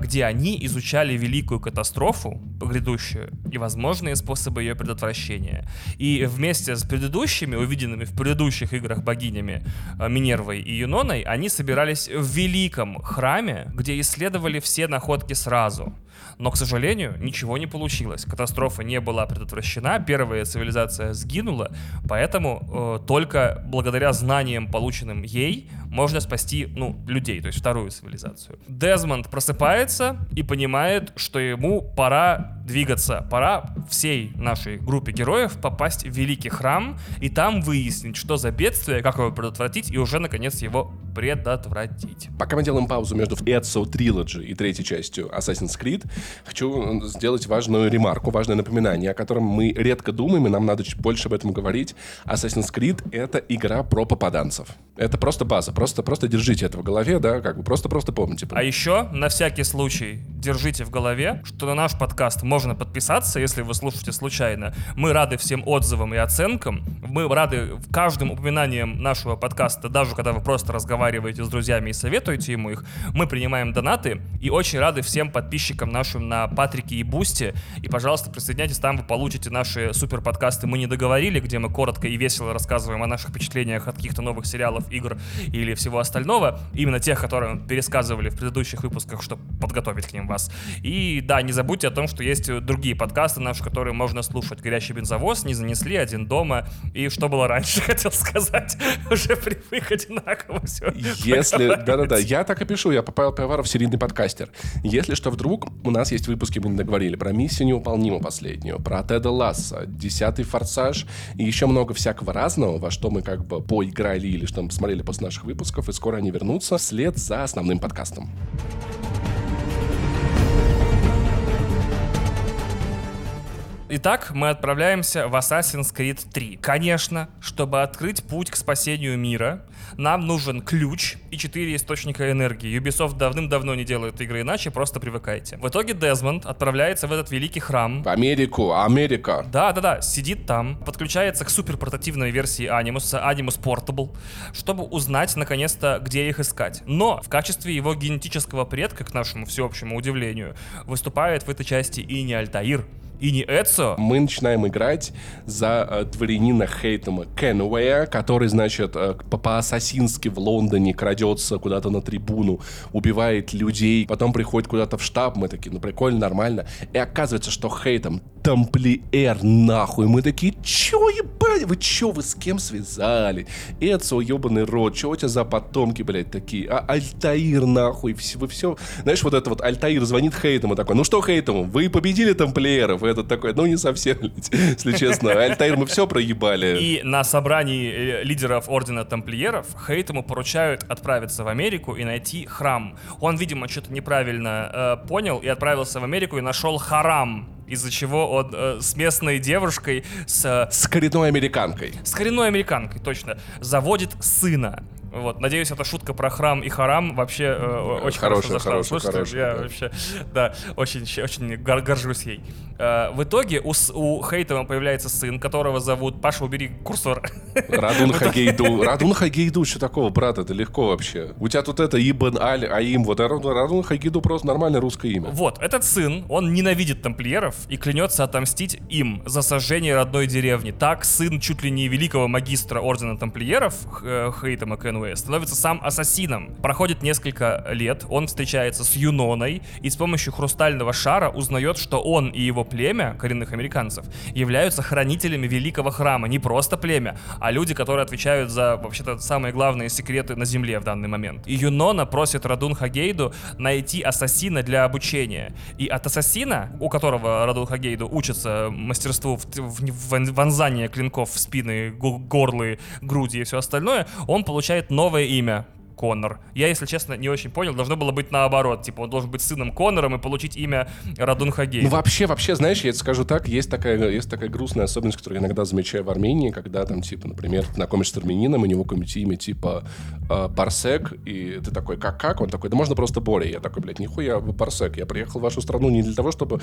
где они изучали великую катастрофу, грядущую, и возможные способы ее предотвращения. И вместе с предыдущими, увиденными в предыдущих играх богинями э, Минервой и Юноной, они собирались в великом храме, где исследовали все находки сразу. Но, к сожалению, ничего не получилось. Катастрофа не была предотвращена, первая цивилизация сгинула, поэтому э, только благодаря знаниям, полученным ей, можно спасти, ну, людей, то есть вторую цивилизацию. Дезмонд просыпается и понимает, что ему пора двигаться, пора всей нашей группе героев попасть в Великий Храм и там выяснить, что за бедствие, как его предотвратить и уже, наконец, его предотвратить. Пока мы делаем паузу между Ezio Trilogy и третьей частью Assassin's Creed, хочу сделать важную ремарку, важное напоминание, о котором мы редко думаем, и нам надо чуть больше об этом говорить. Assassin's Creed — это игра про попаданцев. Это просто база, просто, просто держите это в голове, да, как бы просто-просто помните. А еще, на всякий случай, держите в голове, что на наш подкаст можно подписаться, если вы слушаете случайно. Мы рады всем отзывам и оценкам. Мы рады каждым упоминанием нашего подкаста, даже когда вы просто разговариваете с друзьями и советуете ему их. Мы принимаем донаты и очень рады всем подписчикам нашим на Патрике и Boosty. И, пожалуйста, присоединяйтесь, там вы получите наши супер подкасты «Мы не договорили», где мы коротко и весело рассказываем о наших впечатлениях от каких-то новых сериалов, игр или всего остального, именно тех, которые пересказывали в предыдущих выпусках, чтобы подготовить к ним вас. И да, не забудьте о том, что есть другие подкасты наши, которые можно слушать. «Горящий бензовоз», «Не занесли», «Один дома» и «Что было раньше», хотел сказать, уже при выходе на все. Если, да-да-да, я так и пишу, я Павел Пивоваров, серийный подкастер. Если что, вдруг у нас есть выпуски, мы не договорили, про «Миссию невыполнима» последнюю, про Теда Ласса, «Десятый форсаж» и еще много всякого разного, во что мы как бы поиграли или что мы посмотрели после наших выпусков, и скоро они вернутся вслед за основным подкастом. Итак, мы отправляемся в Assassin's Creed 3. Конечно, чтобы открыть путь к спасению мира, нам нужен ключ и четыре источника энергии. Ubisoft давным-давно не делает игры иначе, просто привыкайте. В итоге Дезмонд отправляется в этот великий храм. В Америку, Америка. Да-да-да, сидит там, подключается к супер портативной версии Animus, Animus Portable, чтобы узнать, наконец-то, где их искать. Но в качестве его генетического предка, к нашему всеобщему удивлению, выступает в этой части и не Альтаир, и не Эцо. Мы начинаем играть за э, дворянина Хейтема Кенуэя, который, значит, э, по-ассасински в Лондоне крадется куда-то на трибуну, убивает людей, потом приходит куда-то в штаб, мы такие, ну прикольно, нормально. И оказывается, что Хейтем тамплиер нахуй. Мы такие, чё, ебать, вы чё, вы с кем связали? Эцо, ебаный рот, чё у тебя за потомки, блядь, такие? А Альтаир нахуй, вы все... Знаешь, вот это вот Альтаир звонит Хейтему такой, ну что Хейтему, вы победили тамплиеров? Этот такой, ну не совсем, если честно. Альтаир мы все проебали. И на собрании э, лидеров Ордена Тамплиеров Хейтему поручают отправиться в Америку и найти храм. Он, видимо, что-то неправильно э, понял и отправился в Америку и нашел харам из-за чего он э, с местной девушкой, с... Э, с коренной американкой. С коренной американкой, точно. Заводит сына. Вот, надеюсь, эта шутка про храм и харам вообще э, очень хорошая, хорошо зашла. Слушайте, хорошая, я да. вообще, да, очень, очень гор горжусь ей. Э, в итоге у, у Хейтова появляется сын, которого зовут Паша, убери курсор. Радун Хагейду. Радун Хагейду, что такого, брат, это легко вообще. У тебя тут это Ибн Аль Аим, вот Радун Хагейду просто нормальное русское имя. Вот, этот сын, он ненавидит тамплиеров и клянется отомстить им за сожжение родной деревни. Так сын чуть ли не великого магистра Ордена Тамплиеров э, Хейтема Кенуэ Хемингуэя, становится сам ассасином. Проходит несколько лет, он встречается с Юноной и с помощью хрустального шара узнает, что он и его племя, коренных американцев, являются хранителями великого храма. Не просто племя, а люди, которые отвечают за вообще-то самые главные секреты на Земле в данный момент. И Юнона просит Радун Хагейду найти ассасина для обучения. И от ассасина, у которого Радун Хагейду учится мастерству в, в, в вонзания клинков в спины, горлы, груди и все остальное, он получает новое имя. Коннор. Я, если честно, не очень понял. Должно было быть наоборот. Типа, он должен быть сыном Коннором и получить имя Радун Хагей. Ну, вообще, вообще, знаешь, я скажу так, есть такая, есть такая грустная особенность, которую я иногда замечаю в Армении, когда там, типа, например, знакомишься с армянином, у него какое-нибудь имя, типа, э, Барсек, и ты такой, как, как? Он такой, да можно просто Боря. Я такой, блядь, нихуя, Барсек. Я приехал в вашу страну не для того, чтобы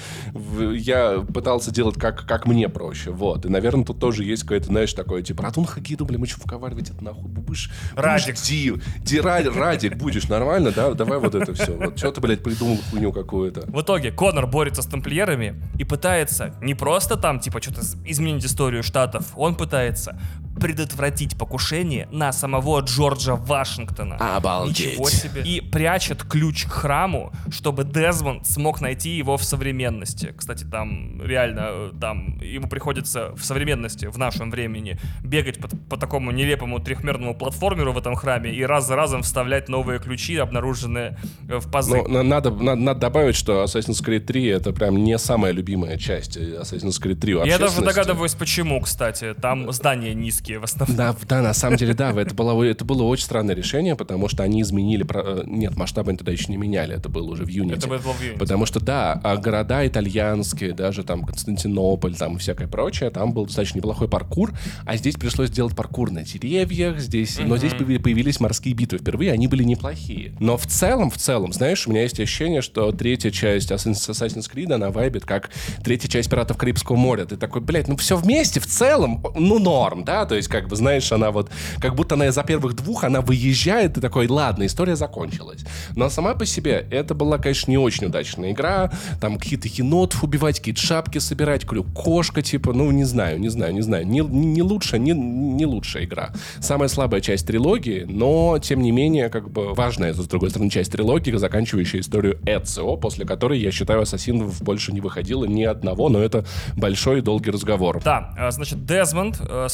я пытался делать как, как мне проще, вот. И, наверное, тут тоже есть какое-то, знаешь, такое, типа, Радун Хагиду, блядь, мы что, вковаривать это нахуй? Будешь, Радик. Ди, ди, Радик будешь нормально, да? Давай вот это все. Вот что ты, блядь, придумал хуйню какую-то. В итоге Конор борется с тамплиерами и пытается не просто там, типа, что-то изменить историю штатов, он пытается предотвратить покушение на самого Джорджа Вашингтона. Обалдеть. Ничего себе. И прячет ключ к храму, чтобы Дезмонд смог найти его в современности. Кстати, там реально, э, там ему приходится в современности, в нашем времени, бегать по, по такому нелепому трехмерному платформеру в этом храме и раз за разом вставлять новые ключи, обнаруженные э, в пазы. Ну, надо, надо, надо добавить, что Assassin's Creed 3 это прям не самая любимая часть Assassin's Creed 3 Я даже догадываюсь, почему, кстати. Там здания низкие русские в основном. Да, да, на самом деле, да, это было, это было очень странное решение, потому что они изменили... Э, нет, масштабы они тогда еще не меняли, это было уже в Unity. Это было в Unity. Потому что, да, а города итальянские, даже там Константинополь, там и всякое прочее, там был достаточно неплохой паркур, а здесь пришлось делать паркур на деревьях, здесь... Mm-hmm. Но здесь появились морские битвы впервые, они были неплохие. Но в целом, в целом, знаешь, у меня есть ощущение, что третья часть Assassin's Creed, она вайбит как третья часть Пиратов Карибского моря. Ты такой, блядь, ну все вместе, в целом, ну норм, да, то есть, как бы, знаешь, она вот, как будто она за первых двух, она выезжает, и такой, ладно, история закончилась. Но сама по себе, это была, конечно, не очень удачная игра, там какие-то енотов убивать, какие-то шапки собирать, говорю, кошка, типа, ну, не знаю, не знаю, не знаю, не, не лучшая, не, не лучшая игра. Самая слабая часть трилогии, но, тем не менее, как бы, важная, с другой стороны, часть трилогии, заканчивающая историю Эцио, после которой, я считаю, Ассасинов больше не выходило ни одного, но это большой и долгий разговор. Да, а, значит, Дезмонд э,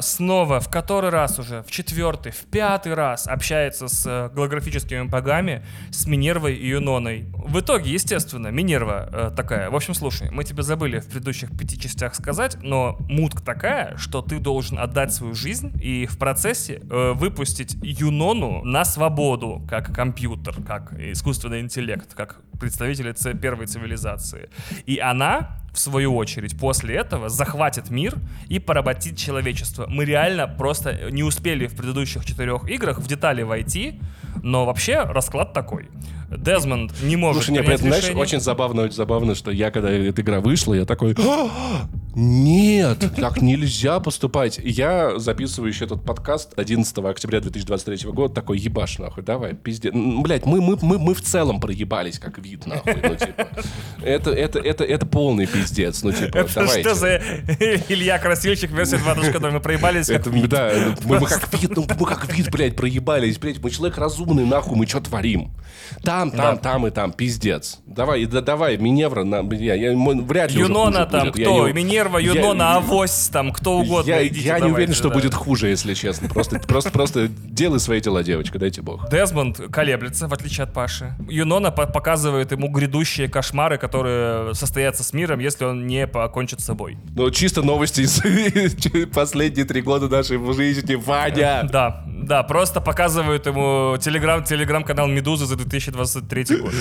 снова в который раз уже, в четвертый, в пятый раз общается с э, голографическими богами, с Минервой и Юноной. В итоге, естественно, Минерва э, такая, в общем, слушай, мы тебе забыли в предыдущих пяти частях сказать, но мутка такая, что ты должен отдать свою жизнь и в процессе э, выпустить Юнону на свободу, как компьютер, как искусственный интеллект, как представители первой цивилизации. И она в свою очередь, после этого захватит мир и поработит человечество. Мы реально просто не успели в предыдущих четырех играх в детали войти, но вообще расклад такой. Дезмонд не может Слушай, не, при этом, знаешь, очень забавно, очень забавно, что я, когда эта игра вышла, я такой, «А, нет, так нельзя поступать. Я записываю еще этот подкаст 11 октября 2023 года, такой, ебаш, нахуй, давай, пиздец. Блять, мы, мы, мы, мы в целом проебались, как вид, нахуй, ну, типа. Это, это, это, это полный пиздец, ну, типа, это давайте. что за Илья Красильщик версия 2.0, мы проебались Это, да, мы, мы как вид, ну, мы как вид, блядь, проебались, блядь, мы человек разумный, нахуй, мы что творим? Там, там, Да. там и там, пиздец. Давай, да, давай, Миневра, на, я, я, вряд ли Юнона там, будет. Я кто? Я- Юнона, Авось, там, кто угодно. Я, идите, я не давайте, уверен, что да. будет хуже, если честно. Просто, просто, просто делай свои дела, девочка, дайте бог. Дезмонд колеблется, в отличие от Паши. Юнона по- показывает ему грядущие кошмары, которые состоятся с миром, если он не покончит с собой. Ну, чисто новости из последние три года нашей жизни, Ваня. Да, да, просто показывают ему телеграм, телеграм-канал Медузы за 2023 год.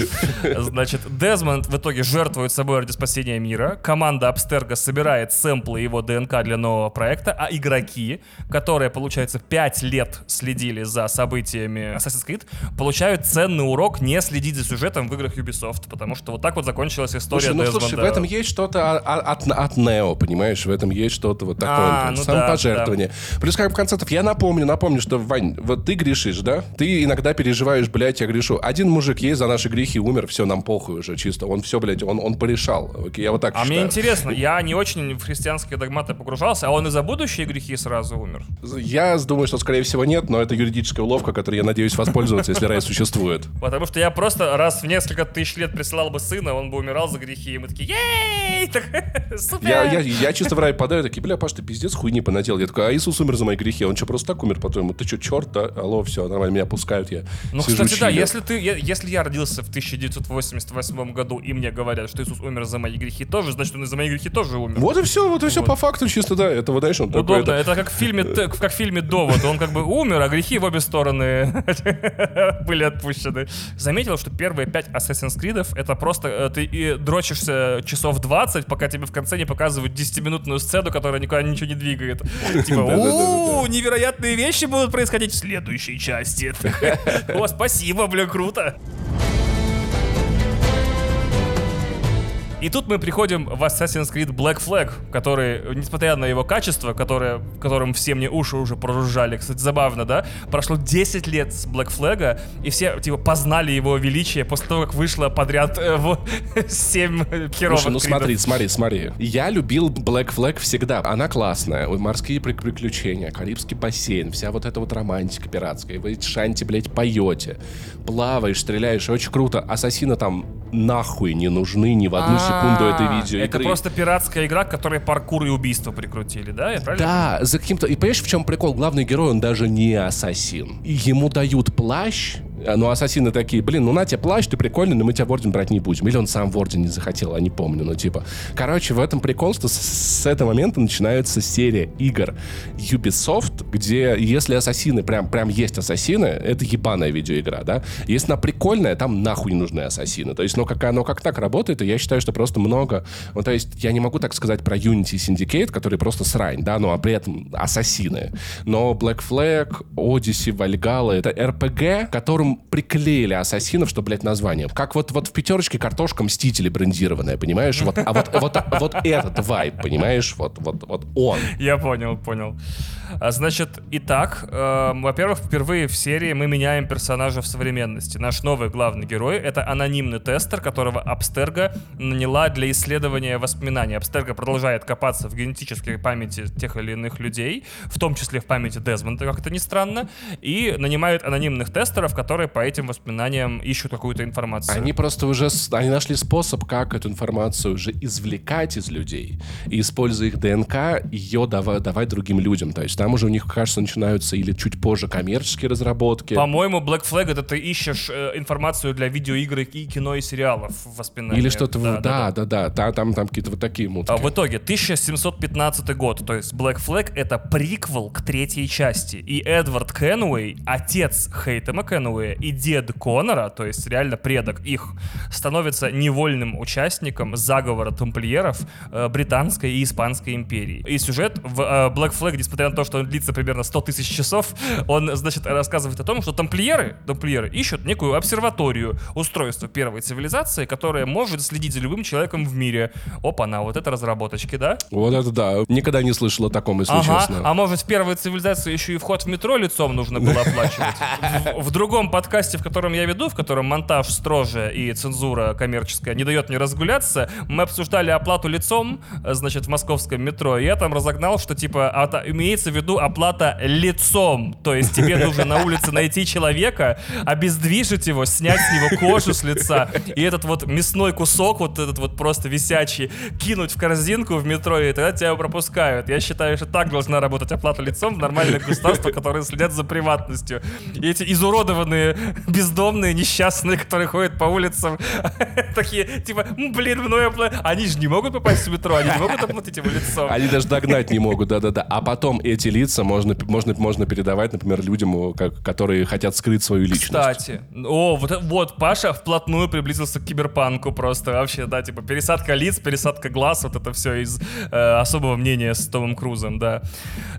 Значит, Дезмонд в итоге жертвует собой ради спасения мира. Команда Абстерга собирает сэмплы его ДНК для нового проекта, а игроки, которые, получается, 5 лет следили за событиями Assassin's Creed, получают ценный урок не следить за сюжетом в играх Ubisoft, потому что вот так вот закончилась история Слушай, ну Дезмонда. слушай, в этом есть что-то о- о- от, от Нео, понимаешь? В этом есть что-то вот такое. А, ну самопожертвование. Плюс, как бы, концертов, я напомню, напомню, что, Вань, вот ты грешишь, да? Ты иногда переживаешь, блядь, я грешу. Один мужик есть за наши грехи, умер, все, нам похуй уже чисто. Он все, блядь, он, он порешал. Я вот так А считаю. мне интересно, я не очень в христианские догматы погружался, а он и за будущие грехи сразу умер. Я думаю, что, скорее всего, нет, но это юридическая уловка, которой я надеюсь воспользоваться, если рай существует. Потому что я просто раз в несколько тысяч лет присылал бы сына, он бы умирал за грехи, и мы такие, ей, супер. Я, я, я чисто в рай падаю, такие, бля, Паш, ты пиздец хуйни понадел. Я такой, а Иисус умер за мои грехи. Он что, просто так умер, по-твоему? Ты что, черт, да? Алло, все, нормально, меня пускают, я Ну, кстати, да, если ты, если я родился в 1988 году, и мне говорят, что Иисус умер за мои грехи тоже, значит, он и за мои грехи тоже умер. Вот и все, вот и все Вот. по факту чисто, да. Это, вот, знаешь, он такой, Удобно, это- это как в фильме, как в фильме Довод. Он как бы умер, а грехи в обе стороны были отпущены. Заметил, что первые пять Assassin's Creed это просто э, ты и дрочишься часов 20, пока тебе в конце не показывают 10-минутную сцену, которая никуда ничего не двигает. Типа, у невероятные вещи будут происходить в следующей части. О, спасибо, бля, круто. И тут мы приходим в Assassin's Creed Black Flag, который, несмотря на его качество, которое, которым все мне уши уже проружали, кстати, забавно, да? Прошло 10 лет с Black Flag, и все, типа, познали его величие после того, как вышло подряд э, в 7 херовых Слушай, ну кридов. смотри, смотри, смотри. Я любил Black Flag всегда. Она классная. Морские при- приключения, Карибский бассейн, вся вот эта вот романтика пиратская. Вы шанти, блядь, поете. Плаваешь, стреляешь, очень круто. Ассасины там нахуй не нужны ни в одну секунду этой А, видеоигры. Это просто пиратская игра, к которой паркур и убийство прикрутили, да? Я правильно Да, за каким-то... И понимаешь, в чем прикол? Главный герой, он даже не ассасин. Ему дают плащ, а, ну, ассасины такие, блин, ну на тебе плащ, ты прикольный, но мы тебя в орден брать не будем. Или он сам в орден не захотел, я не помню, ну типа. Короче, в этом прикол, что с, с этого момента начинается серия игр Ubisoft, где если ассасины, прям, прям есть ассасины, это ебаная видеоигра, да? Если она прикольная, там нахуй не нужны ассасины. То есть, ну как оно как так работает, и я считаю, что просто много... Ну, то есть, я не могу так сказать про Unity Syndicate, которые просто срань, да, ну а при этом ассасины. Но Black Flag, Odyssey, Valhalla — это RPG, которым приклеили ассасинов, что, блядь, название. Как вот, вот в пятерочке картошка Мстители брендированная, понимаешь? Вот, а вот, вот, вот этот вайб, понимаешь? Вот, вот, вот он. Я понял, понял. А, Значит, итак, э, во-первых, впервые в серии мы меняем персонажа в современности. Наш новый главный герой — это анонимный тестер, которого Абстерга наняла для исследования воспоминаний. Абстерга продолжает копаться в генетической памяти тех или иных людей, в том числе в памяти Дезмонда, как это ни странно, и нанимает анонимных тестеров, которые по этим воспоминаниям ищут какую-то информацию. Они просто уже они нашли способ, как эту информацию уже извлекать из людей и, используя их ДНК, ее давать, давать другим людям. То есть там уже у них, кажется, начинаются или чуть позже коммерческие разработки. По-моему, Black Flag это ты ищешь э, информацию для видеоигр и кино и сериалов в воспоминаниях. Или что-то... в- Да, да, да. Та- Там, там какие-то вот такие мутки. А в итоге 1715 год, то есть Black Flag это приквел к третьей части. И Эдвард Кенуэй, отец Хейтема Кенуэя и дед Конора, то есть реально предок их, становится невольным участником заговора тамплиеров э, британской и испанской империи. И сюжет в э, Black Flag, несмотря на то, что он длится примерно 100 тысяч часов, он, значит, рассказывает о том, что тамплиеры, тамплиеры ищут некую обсерваторию, устройство первой цивилизации, которое может следить за любым человеком в мире. Опа-на, вот это разработочки, да? Вот это да. Никогда не слышал о таком, если Ага, честно. а может в первой цивилизации еще и вход в метро лицом нужно было оплачивать? В, в другом подкасте, в котором я веду, в котором монтаж строже и цензура коммерческая не дает мне разгуляться, мы обсуждали оплату лицом, э, значит, в московском метро, и я там разогнал, что типа ата- имеется в виду оплата лицом, то есть тебе нужно на улице найти человека, обездвижить его, снять с него кожу с лица, и этот вот мясной кусок, вот этот вот просто висячий, кинуть в корзинку в метро, и тогда тебя пропускают. Я считаю, что так должна работать оплата лицом в нормальных государствах, которые следят за приватностью. И эти изуродованные, бездомные, несчастные, которые ходят по улицам, такие, типа, «М, блин, мной опла-». Они же не могут попасть в метро, они не могут оплатить его лицом. Они даже догнать не могут, да-да-да. А потом эти лица можно, можно, можно передавать, например, людям, как- которые хотят скрыть свою личность. Кстати, о, вот, вот Паша вплотную приблизился к киберпанку просто вообще, да, типа пересадка лиц, пересадка глаз, вот это все из э, особого мнения с Томом Крузом, да.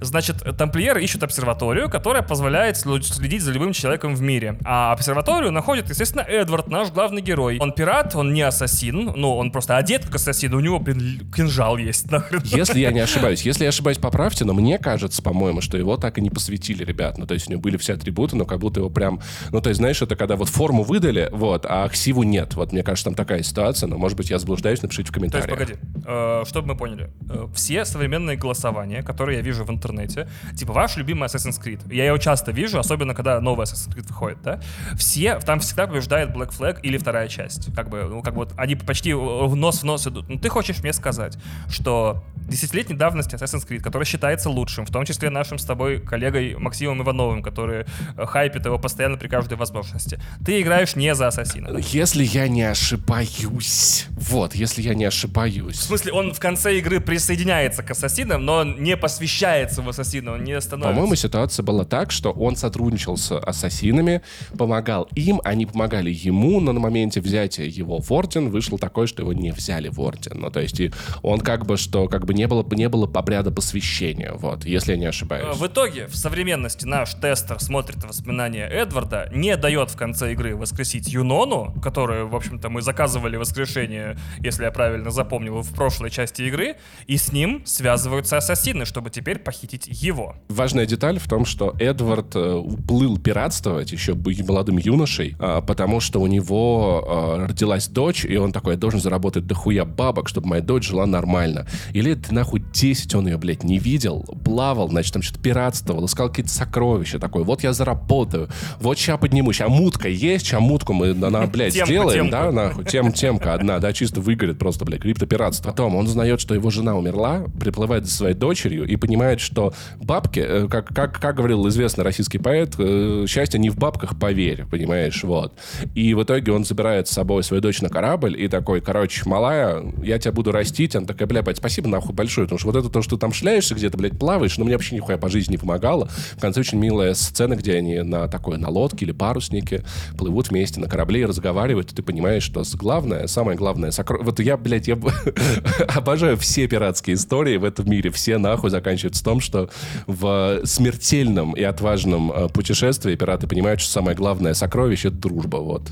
Значит, тамплиеры ищут обсерваторию, которая позволяет следить за любым человеком в мире. А обсерваторию находит, естественно, Эдвард, наш главный герой. Он пират, он не ассасин, ну, он просто одет как ассасин, у него, блин, кинжал есть, нахрен. Если я не ошибаюсь, если я ошибаюсь, поправьте, но мне кажется, по-моему, что его так и не посвятили, ребят. Ну, то есть у него были все атрибуты, но как будто его прям... Ну, то есть, знаешь, это когда вот форму выдали, вот, а ксиву нет. Вот, мне кажется, там такая ситуация, но, может быть, я заблуждаюсь, напишите в То есть, комментариях. погоди, э, чтобы мы поняли, э, все современные голосования, которые я вижу в интернете, типа ваш любимый Assassin's Creed, я его часто вижу, особенно когда новый Assassin's Creed выходит, да, все, там всегда побеждает Black Flag или вторая часть, как бы, ну, как бы вот они почти в нос в нос идут. Ну, ты хочешь мне сказать, что десятилетней давности Assassin's Creed, который считается лучшим, в том числе нашим с тобой коллегой Максимом Ивановым, который э, хайпит его постоянно при каждой возможности, ты играешь не за Ассасина. да? Если я не ошибаюсь. Вот, если я не В ошибаюсь. смысле, он в конце игры присоединяется к ассасинам, но он не посвящается в ассасина, он не становится. По-моему, ситуация была так, что он сотрудничал с ассасинами, помогал им, они помогали ему, но на моменте взятия его в орден вышло такое, что его не взяли в орден. Ну, то есть и он как бы, что как бы не было, не было обряда посвящения, вот, если я не Э, ошибаюсь. В итоге, в современности наш тестер смотрит воспоминания Эдварда, не дает в конце игры воскресить Юнону, которую, в общем-то, мы заказывали воскрешение, если я правильно запомнил, в прошлой части игры, и с ним связываются ассасины, чтобы теперь похитить его. Важная деталь в том, что Эдвард э, уплыл пиратствовать еще молодым юношей, а, потому что у него а, родилась дочь, и он такой, я должен заработать дохуя бабок, чтобы моя дочь жила нормально. И лет нахуй 10 он ее, блядь, не видел, плавал, значит, там что-то пиратствовал, искал какие-то сокровища, такой, вот я заработаю, вот сейчас подниму, сейчас мутка есть, сейчас мутку мы, она, блядь, Темку, сделаем, темку. да, нахуй, тем, темка одна, да, чисто выгорит просто, блядь, криптопиратство. Потом он узнает, что его жена умерла, приплывает за своей дочерью и понимает, что бабки, э, как, как, как говорил известный российский поэт, э, счастье не в бабках, поверь, понимаешь, вот. И в итоге он забирает с собой свою дочь на корабль и такой, короче, малая, я тебя буду растить. Она такая, бля, бать, спасибо нахуй большое, потому что вот это то, что ты там шляешься где-то, блядь, плаваешь, но мне вообще нихуя по жизни не помогало. В конце очень милая сцена, где они на такой, на лодке или паруснике плывут вместе на корабле и разговаривают, и ты понимаешь, что главное, самое главное, сокро... вот я, блядь, я обожаю все пиратские истории в этом мире, все нахуй заканчиваются в том, что в смертельном и отважном э, путешествии пираты понимают, что самое главное сокровище — это дружба, вот.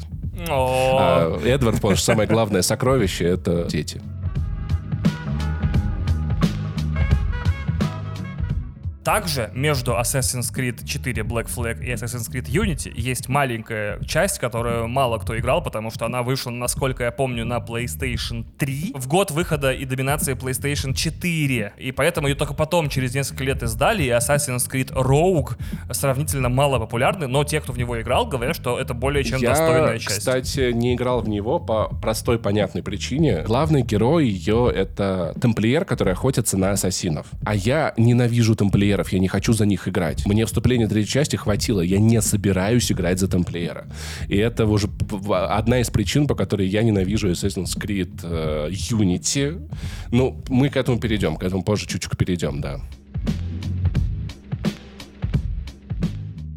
А Эдвард понял, что самое главное сокровище — это дети. Также между Assassin's Creed 4 Black Flag и Assassin's Creed Unity есть маленькая часть, которую мало кто играл, потому что она вышла, насколько я помню, на PlayStation 3 в год выхода и доминации PlayStation 4. И поэтому ее только потом, через несколько лет издали, и Assassin's Creed Rogue сравнительно мало популярный, но те, кто в него играл, говорят, что это более чем Я, достойная часть. кстати, не играл в него по простой понятной причине. Главный герой ее — это тамплиер, который охотится на ассасинов. А я ненавижу тамплиеров, я не хочу за них играть. Мне вступления третьей части хватило, я не собираюсь играть за тамплиера. И это уже одна из причин, по которой я ненавижу Assassin's Creed э, Unity. Ну, мы к этому перейдем, к этому позже чуть-чуть перейдем, да.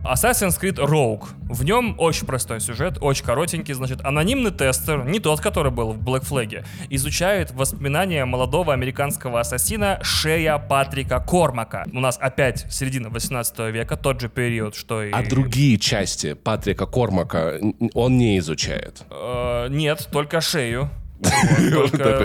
Assassin's Creed Rogue. В нем очень простой сюжет, очень коротенький. Значит, анонимный тестер, не тот, который был в Black Flag, изучает воспоминания молодого американского ассасина Шея Патрика Кормака. У нас опять середина 18 века, тот же период, что и... А другие части Патрика Кормака он не изучает. Э, нет, только шею.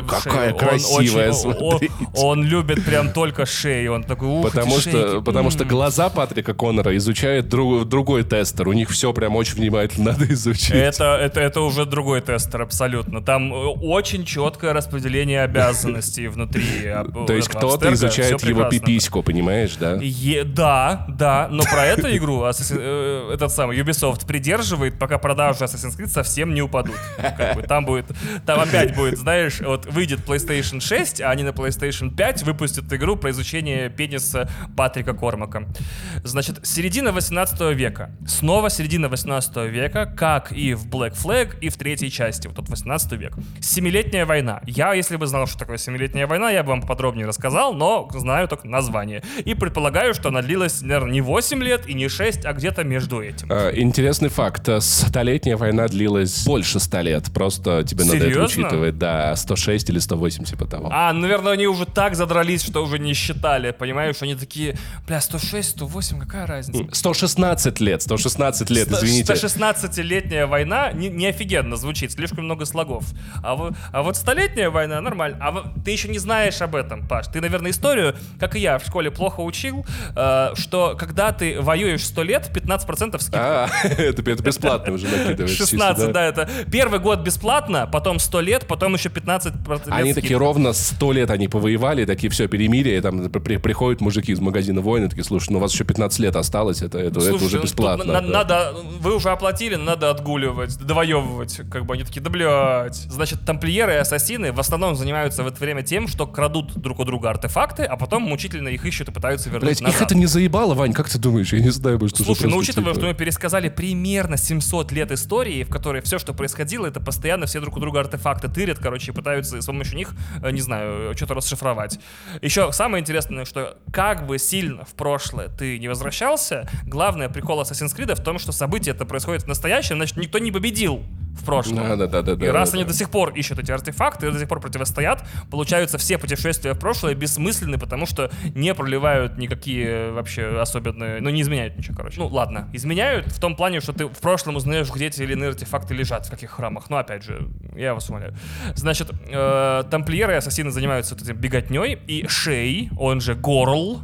«Какая красивая, он- смотрите». Он любит прям только шею. Он такой, Потому что, потому что м». глаза Патрика Коннора изучает друг- другой тестер. У них все прям очень внимательно надо изучить. Это, это, это уже другой тестер, абсолютно. Там э, очень четкое распределение обязанностей внутри. То есть кто-то изучает его пипиську, понимаешь, да? Да, да, но про эту игру э, этот самый Ubisoft придерживает, пока продажи Assassin's Creed совсем не упадут. Там будет, там опять будет, знаешь, вот выйдет PlayStation 6, а они на PlayStation 5 выпустят игру про изучение пениса Патрика Кормака. Значит, середина 18 века. Снова середина 18 века, как и в Black Flag, и в третьей части, вот тот 18 век. Семилетняя война. Я, если бы знал, что такое Семилетняя война, я бы вам подробнее рассказал, но знаю только название. И предполагаю, что она длилась, наверное, не 8 лет и не 6, а где-то между этим. А, Интересный факт. э, Столетняя война длилась больше ста лет. Просто тебе надо это Серьезно? Учитывать. Да, 106 или 108 типа того. А, наверное, они уже так задрались, что уже не считали. Понимаешь, они такие, бля, 106, 108, какая разница? 116 лет, 116 лет, извините. 116-летняя война не, не офигенно звучит, слишком много слогов. А, во- а вот столетняя война нормально. А во- ты еще не знаешь об этом, Паш. Ты, наверное, историю, как и я, в школе плохо учил, э, что когда ты воюешь 100 лет, 15% скидка. А, это, это бесплатно уже накидываешь. 16, да, это первый год бесплатно, потом 100 лет, потом еще 15 лет Они скидка. такие ровно 100 лет они повоевали, такие все перемирие, там при- приходят мужики из магазина войны, такие, слушай, ну у вас еще 15 лет осталось, это, это, это Слушай, уже ну, бесплатно. на- да». Надо, вы уже оплатили, надо отгуливать, довоевывать. Как бы они такие, да блядь. Значит, тамплиеры и ассасины в основном занимаются в это время тем, что крадут друг у друга артефакты, а потом мучительно их ищут и пытаются вернуть Блять, назад. их это не заебало, Вань, как ты думаешь? Я не знаю, уже Слушай, ну учитывая, типа, что мы пересказали примерно 700 лет истории, в которой все, что происходило, это постоянно все друг у друга артефакты тырят, короче, и пытаются с помощью них, э, не знаю, что-то расшифровать. Еще самое интересное, что как бы сильно в прошлое ты не возвращался, главное прикол Assassin's Creed в том, что события это происходит в настоящем, значит, никто не победил в прошлом. Да-да-да-да-да, И раз да, они да. до сих пор ищут эти артефакты, до сих пор противостоят, получаются все путешествия в прошлое бессмысленны, потому что не проливают никакие вообще особенные, ну не изменяют ничего, короче. Ну ладно, изменяют в том плане, что ты в прошлом узнаешь, где те или иные артефакты лежат, в каких храмах. Но опять же, я вас умоляю. Значит, э, тамплиеры и ассасины занимаются вот этим беготней, и Шей, он же Горл,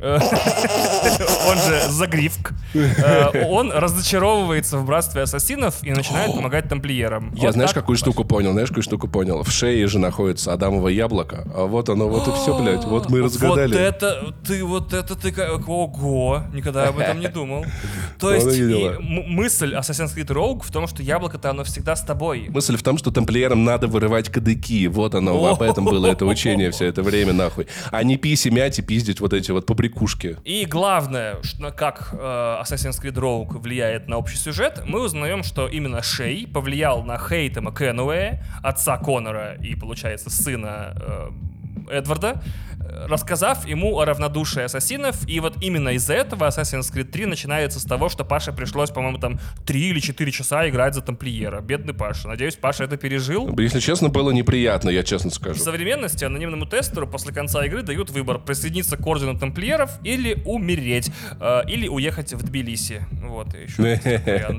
он же Загривк, э, он разочаровывается в братстве ассасинов и начинает помогать тамплиерам. Я знаешь, какую штуку понял? Знаешь, какую штуку понял? В шее же находится Адамово яблоко, а вот оно, вот и все, блядь. Вот мы разгадали. Вот это, ты, вот это ты, ого, никогда об этом не думал. То есть мысль Assassin's Creed Rogue в том, что яблоко-то оно всегда с тобой. Мысль в том, что тамплиерам надо вырывать кадыки. Вот оно, об этом было это учение все это время, нахуй. А не писи мять и пиздить вот эти вот побрякушки. И главное, что, как э, Assassin's Creed Rogue влияет на общий сюжет, мы узнаем, что именно Шей повлиял на Хейтема Кенуэя, отца Конора и, получается, сына э, Эдварда, рассказав ему о равнодушии ассасинов. И вот именно из-за этого Assassin's Creed 3 начинается с того, что Паше пришлось, по-моему, там 3 или 4 часа играть за тамплиера. Бедный Паша. Надеюсь, Паша это пережил. Если честно, было неприятно, я честно В скажу. современности анонимному тестеру после конца игры дают выбор присоединиться к ордену тамплиеров или умереть, э, или уехать в Тбилиси. Вот, и еще.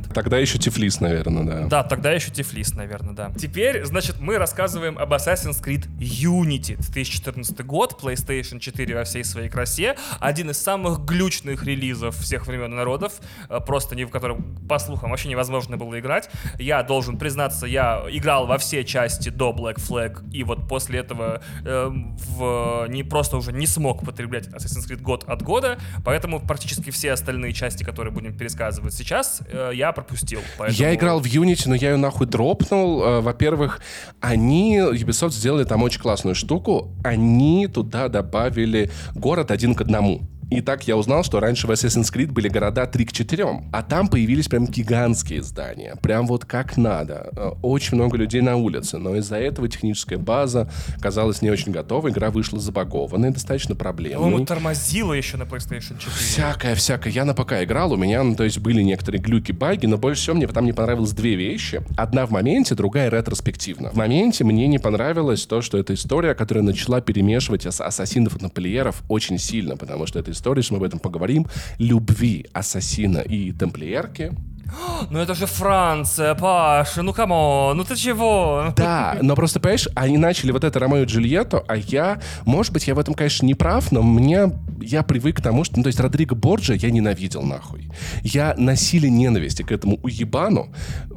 Тогда еще Тифлис, наверное, да. Да, тогда еще Тифлис, наверное, да. Теперь, значит, мы рассказываем об Assassin's Creed Unity. 2014 год, PlayStation 4 во всей своей красе. Один из самых глючных релизов всех времен и народов. э, Просто не в котором, по слухам, вообще невозможно было играть. Я должен признаться, я играл во все части до Black Flag, и вот после этого э, в, не просто уже не смог потреблять Assassin's Creed год от года, поэтому практически все остальные части, которые будем пересказывать сейчас, э, я пропустил. Поэтому- Я играл в Unity, но я ее нахуй дропнул. Э, Во-первых, они, Ubisoft сделали там очень классную штуку. Они туда добавили город один к одному. И так я узнал, что раньше в Assassin's Creed были города 3 к 4, а там появились прям гигантские здания. Прям вот как надо. Э, очень много людей на улице, но из-за этого техническая база казалась не очень готова, игра вышла забагованной, достаточно проблемной. По-моему, тормозила еще на PlayStation 4. Всякое, всякое. Я на ПК играл, у меня, ну, то есть были некоторые глюки, баги, но больше всего мне там не понравилось две вещи. Одна в моменте, другая ретроспективно. В моменте мне не понравилось то, что эта история, которая начала перемешивать ас- ассасинов и тамплиеров очень сильно, потому что эта история, что мы об этом поговорим, любви ассасина и тамплиерки, Ну это же Франция, Паша, ну come on, ну ты чего? Да, но просто, понимаешь, они начали вот это Ромео и Джульетту, а я, может быть, я в этом, конечно, не прав, но мне, я привык к тому, что, ну, то есть Родриго Борджа я ненавидел нахуй. Я на силе ненависти к этому уебану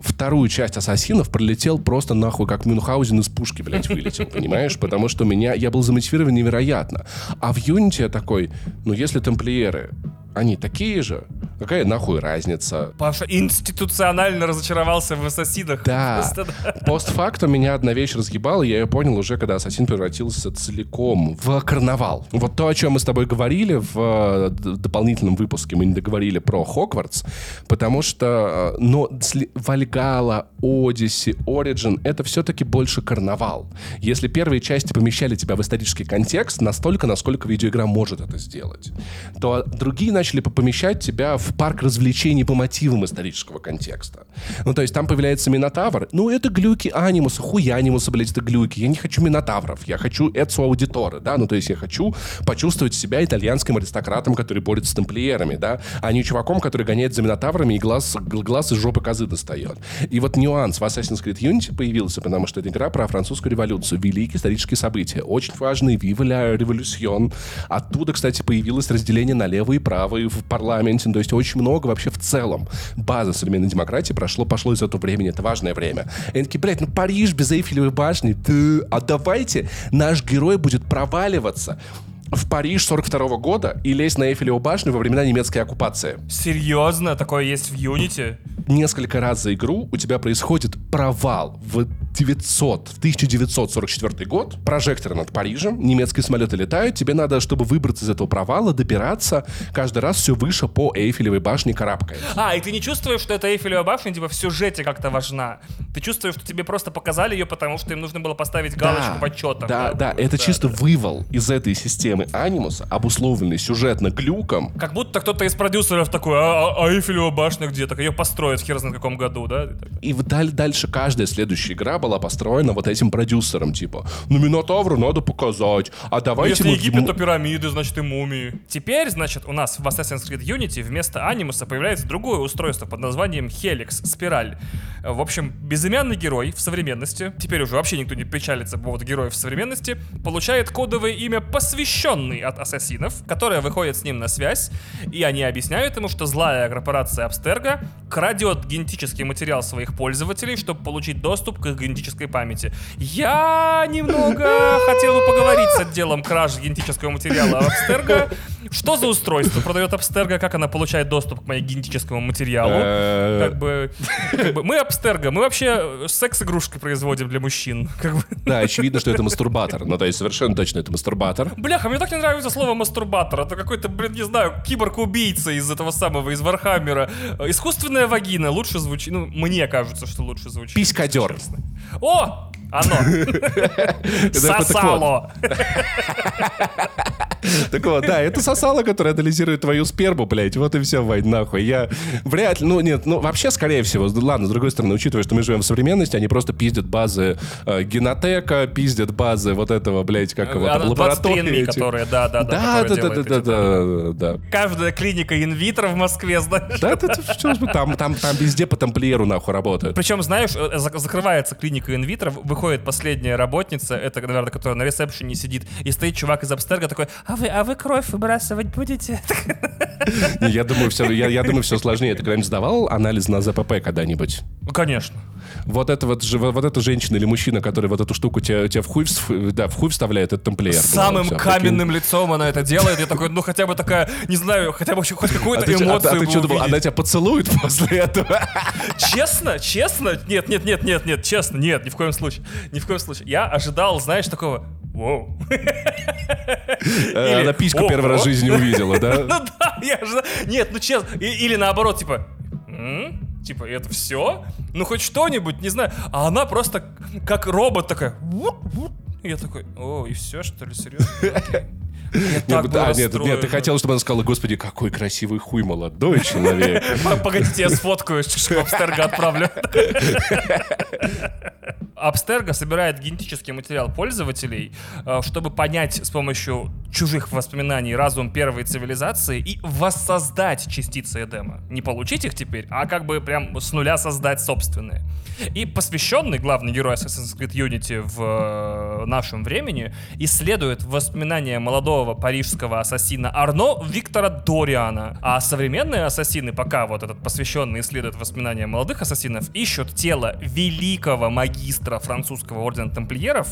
вторую часть Ассасинов пролетел просто нахуй, как Мюнхгаузен из пушки, блядь, вылетел, понимаешь? Потому что меня, я был замотивирован невероятно. А в Юнити я такой, ну, если тамплиеры они такие же. Какая нахуй разница? Паша институционально разочаровался в ассасинах. Да. Постфактум меня одна вещь разъебала, и я ее понял уже, когда Ассасин превратился целиком в карнавал. Вот то, о чем мы с тобой говорили в э, дополнительном выпуске, мы не договорили про Хогвартс, потому что, э, но Вальгала, Одиссе, Ориджин — это все-таки больше карнавал. Если первые части помещали тебя в исторический контекст настолько, насколько видеоигра может это сделать, то другие начали помещать тебя в парк развлечений по мотивам исторического контекста. Ну, то есть там появляется Минотавр. Ну, это глюки анимуса, хуй анимуса, блядь, это глюки. Я не хочу Минотавров, я хочу Эцу Аудиторы, да, ну, то есть я хочу почувствовать себя итальянским аристократом, который борется с тамплиерами, да, а не чуваком, который гоняет за Минотаврами и глаз, глаз из жопы козы достает. И вот нюанс в Assassin's Creed Unity появился, потому что это игра про французскую революцию, великие исторические события, очень важный Viva la. Оттуда, кстати, появилось разделение на левые и правые в парламенте, то есть очень много вообще в целом. База современной демократии прошло, пошло из этого времени, это важное время. И они такие, блядь, ну Париж без Эйфелевой башни, ты, а давайте наш герой будет проваливаться в Париж 42 года и лезть на Эйфелеву башню во времена немецкой оккупации. Серьезно? Такое есть в Unity? Несколько раз за игру у тебя происходит провал в 900, в 1944 год, прожекторы над Парижем, немецкие самолеты летают, тебе надо, чтобы выбраться из этого провала, добираться каждый раз все выше по Эйфелевой башне карабкаясь. А, и ты не чувствуешь, что эта Эйфелева башня типа в сюжете как-то важна? Ты чувствуешь, что тебе просто показали ее, потому что им нужно было поставить галочку в отчетах? да, да, это чисто вывал из этой системы анимуса, обусловленный сюжетно глюком, Как будто кто-то из продюсеров такой, а, а- а Эйфелева башня где? Так ее построят хер знает в каком году, да? И вдаль дальше каждая следующая игра была построена вот этим продюсером, типа, ну Минотавру надо показать, а давайте... Если мы- Египет, то пирамиды, значит и мумии. Теперь, значит, у нас в Assassin's Creed Unity вместо анимуса появляется другое устройство под названием Helix, спираль. В общем, безымянный герой в современности, теперь уже вообще никто не печалится по поводу героев в современности, получает кодовое имя посвященный от ассасинов, которое выходит с ним на связь, и они объясняют ему, что злая корпорация Абстерга крадет генетический материал своих пользователей, чтобы получить доступ к их генетической памяти. Я немного хотел бы поговорить с отделом кражи генетического материала Абстерга. Что за устройство продает Абстерга, как она получает доступ к моему генетическому материалу? Э, Как бы, как бы мы Абстерга, мы вообще секс-игрушки производим для мужчин. Как бы. Да, очевидно, что это мастурбатор. Ну, то есть совершенно точно это мастурбатор. Бляха, мне так не нравится слово мастурбатор. Это какой-то, блин, не знаю, киборг-убийца из этого самого, из Warhammer а. Э, Искусственная вагина лучше звучит. Ну, мне кажется, что лучше звучит. Писькадер. честно. О! Оно! Сосало! Так вот, да, это сосало, которое анализирует твою сперму, блядь. Вот и все, Вань, нахуй. Я вряд ли, ну нет, ну вообще, скорее всего, ладно, с другой стороны, учитывая, что мы живем в современности, они просто пиздят базы э, генотека, пиздят базы вот этого, блядь, как его, там, 23 лаборатории. Этих. которые, да, да, да. Да, да, да, да, да, да, да. Каждая клиника инвитро в Москве, знаешь. Да, да, там, там, там везде по тамплиеру нахуй работают. Причем, знаешь, э, зак- закрывается клиника инвитро, выходит последняя работница, это, наверное, которая на ресепшене сидит, и стоит чувак из Абстерга такой, а вы, а вы кровь выбрасывать будете? Я думаю, все, я, я думаю, все сложнее. Ты когда-нибудь сдавал анализ на ЗПП когда-нибудь? Ну, конечно. Вот это вот, вот эта женщина или мужчина, который вот эту штуку тебе, тебе в, хуй, да, в хуй вставляет, это тамплиер. Самым Всё, каменным лицом она это делает. Я такой, ну хотя бы такая, не знаю, хотя бы хоть прикинь. А какую-то ты, чё- а- эмоцию а ты бы что думал, она тебя поцелует после этого? Честно, честно, нет, нет, нет, нет, нет, честно, нет, ни в коем случае, ни в коем случае. Я ожидал, знаешь, такого, Воу. Э, Она письку первый раз в жизни увидела, да? Ну да, я же... Нет, ну честно. Или наоборот, типа... «М? Типа, это все? Ну хоть что-нибудь, не знаю. А она просто как робот такая... Я такой, о, и все, что ли, серьезно? Я так да, нет, нет, ты хотел, чтобы она сказала, господи, какой красивый хуй молодой человек. Погодите, я сфоткаю, что Абстерго отправлю. Абстерго собирает генетический материал пользователей, э, чтобы понять с помощью чужих воспоминаний разум первой цивилизации и воссоздать частицы Эдема. Не получить их теперь, а как бы прям с нуля создать собственные. И посвященный главный герой Assassin's Creed Unity в э, нашем времени исследует воспоминания молодого парижского ассасина Арно Виктора Дориана. А современные ассасины, пока вот этот посвященный исследует воспоминания молодых ассасинов, ищут тело великого магистра французского ордена тамплиеров,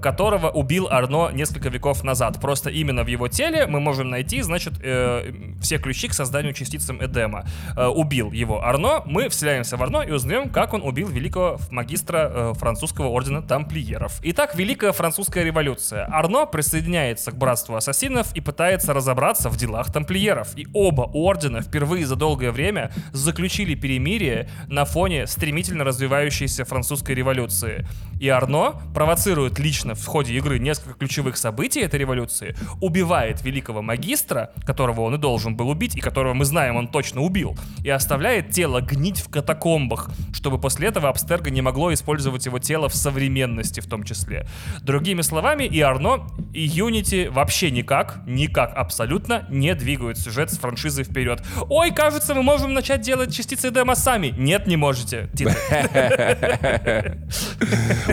которого убил Арно несколько веков назад. Просто именно в его теле мы можем найти, значит, э, все ключи к созданию частицам Эдема. Э, убил его Арно, мы вселяемся в Арно и узнаем, как он убил великого магистра э, французского ордена тамплиеров. Итак, Великая Французская революция. Арно присоединяется к братству ассасинов и пытается разобраться в делах тамплиеров. И оба ордена впервые за долгое время заключили перемирие на фоне стремительно развивающейся французской революции. И Арно провоцирует лично в ходе игры несколько ключевых событий этой революции, убивает великого магистра, которого он и должен был убить, и которого мы знаем, он точно убил, и оставляет тело гнить в катакомбах, чтобы после этого Абстерго не могло использовать его тело в современности в том числе. Другими словами, и Арно, и Unity вообще никак, никак абсолютно не двигают сюжет с франшизой вперед. Ой, кажется, мы можем начать делать частицы демо сами. Нет, не можете.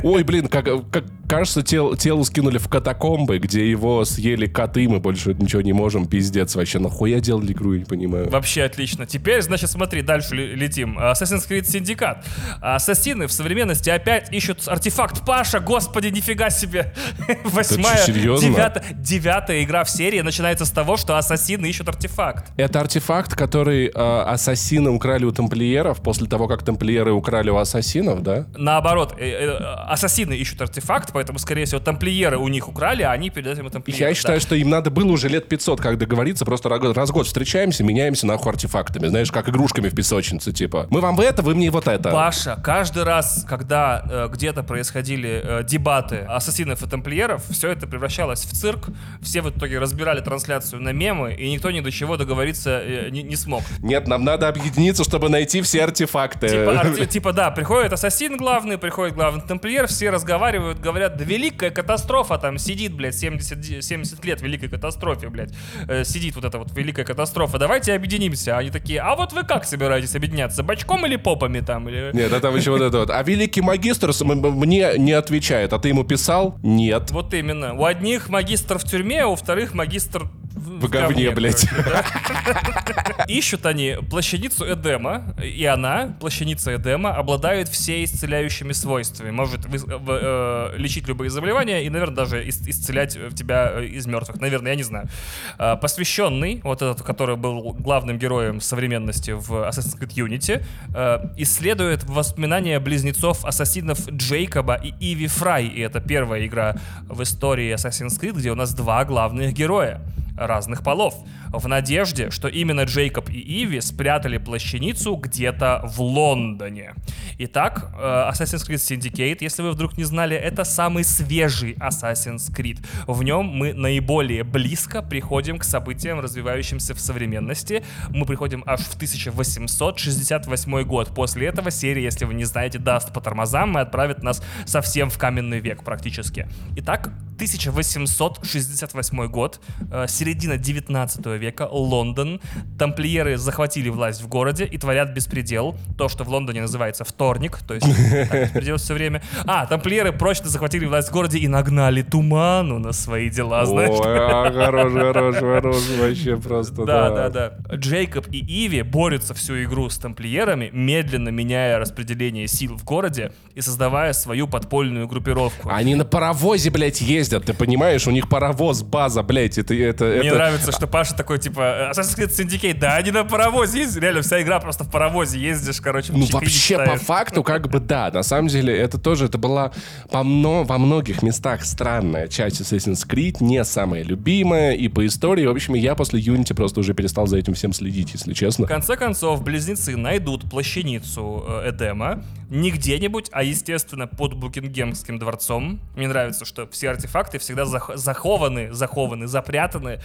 Ой, блин, как, как кажется, тел, тело скинули в катакомбы, где его съели коты, мы больше ничего не можем, пиздец. Вообще, нахуя делали игру, я не понимаю. Вообще отлично. Теперь, значит, смотри, дальше ле- летим. Assassin's Creed Syndicate. Ассасины в современности опять ищут артефакт Паша. Господи, нифига себе. Восьмая, девятая, девятая игра в серии начинается с того, что ассасины ищут артефакт. Это артефакт, который э, ассасины украли у тамплиеров после того, как тамплиеры украли у ассасинов, да? Наоборот, э, э, ассасины ищут артефакт, поэтому, скорее всего, тамплиеры у них украли, а они передают им тамплиерам. Я Да. считаю, что им надо было уже лет 500, как договориться, просто раз год встречаемся, меняемся нахуй артефактами, знаешь, как игрушками в песочнице, типа. Мы вам в это, вы мне вот это. Паша, каждый раз, когда э, где-то происходили э, дебаты ассасинов и тамплиеров, все это превращалось в цирк. Все в итоге разбирали трансляцию на мемы, и никто ни до чего договориться э, не, не смог. Нет, нам надо объединиться, чтобы найти все артефакты. Типа, арти- типа, да, приходит ассасин главный, приходит главный тамплиер, все разговаривают, говорят, да великая катастрофа там сидит, блядь, 70, де- 70 лет великой катастрофе, блядь, э, сидит вот эта вот великая катастрофа, давайте объединимся. Они такие, а вот вы как собираетесь объединяться, бочком или попами там? Или... Нет, это еще вот это вот. А великий магистр мне не отвечает. А ты ему писал? Нет. Вот именно. У одних магистр в тюрьме, а у вторых магистр в, В говне, блядь. короче, да. Ищут они плащаницу Эдема, и она, плащаница Эдема, обладает все исцеляющими свойствами. Может выз- в- э, лечить любые заболевания и, наверное, даже ис- исцелять э, тебя э, из мертвых. Наверное, я не знаю. А, Посвященный, вот этот, который был главным героем современности в Assassin's Creed Unity, э, исследует воспоминания близнецов ассасинов Джейкоба и Иви Фрай. И это первая игра в истории Assassin's Creed, где у нас два главных героя разных полов. В надежде, что именно Джейкоб и Иви спрятали плащаницу где-то в Лондоне. Итак, э, Assassin's Creed Syndicate, если вы вдруг не знали, это самый свежий Assassin's Creed. В нем мы наиболее близко приходим к событиям, развивающимся в современности. Мы приходим аж в 1868 год. После этого серия, если вы не знаете, даст по тормозам и отправит нас совсем в каменный век практически. Итак, 1868 год, э, середина 19 века, Лондон. Тамплиеры захватили власть в городе и творят беспредел. То, что в Лондоне называется вторник, то есть беспредел все время. А, тамплиеры прочно захватили власть в городе и нагнали туману на свои дела, знаешь. Ой, хорош, хорош, хорош, вообще просто, Да, да. да, да. Джейкоб и Иви борются всю игру с тамплиерами, медленно меняя распределение сил в городе и создавая свою подпольную группировку. Они на паровозе, блядь, ездят ездят, ты понимаешь? У них паровоз, база, блядь, это... это Мне это... нравится, что Паша такой, типа, Assassin's Creed Syndicate, да, они на паровозе ездят. Реально, вся игра просто в паровозе ездишь, короче. Ну, вообще, по факту, как бы да. На самом деле, это тоже, это была по мно- во многих местах странная часть Assassin's Creed, не самая любимая, и по истории, в общем, я после Unity просто уже перестал за этим всем следить, если честно. В конце концов, близнецы найдут плащаницу э, Эдема не где-нибудь, а, естественно, под Букингемским дворцом. Мне нравится, что все артефакты всегда зах- захованы, захованы, запрятаны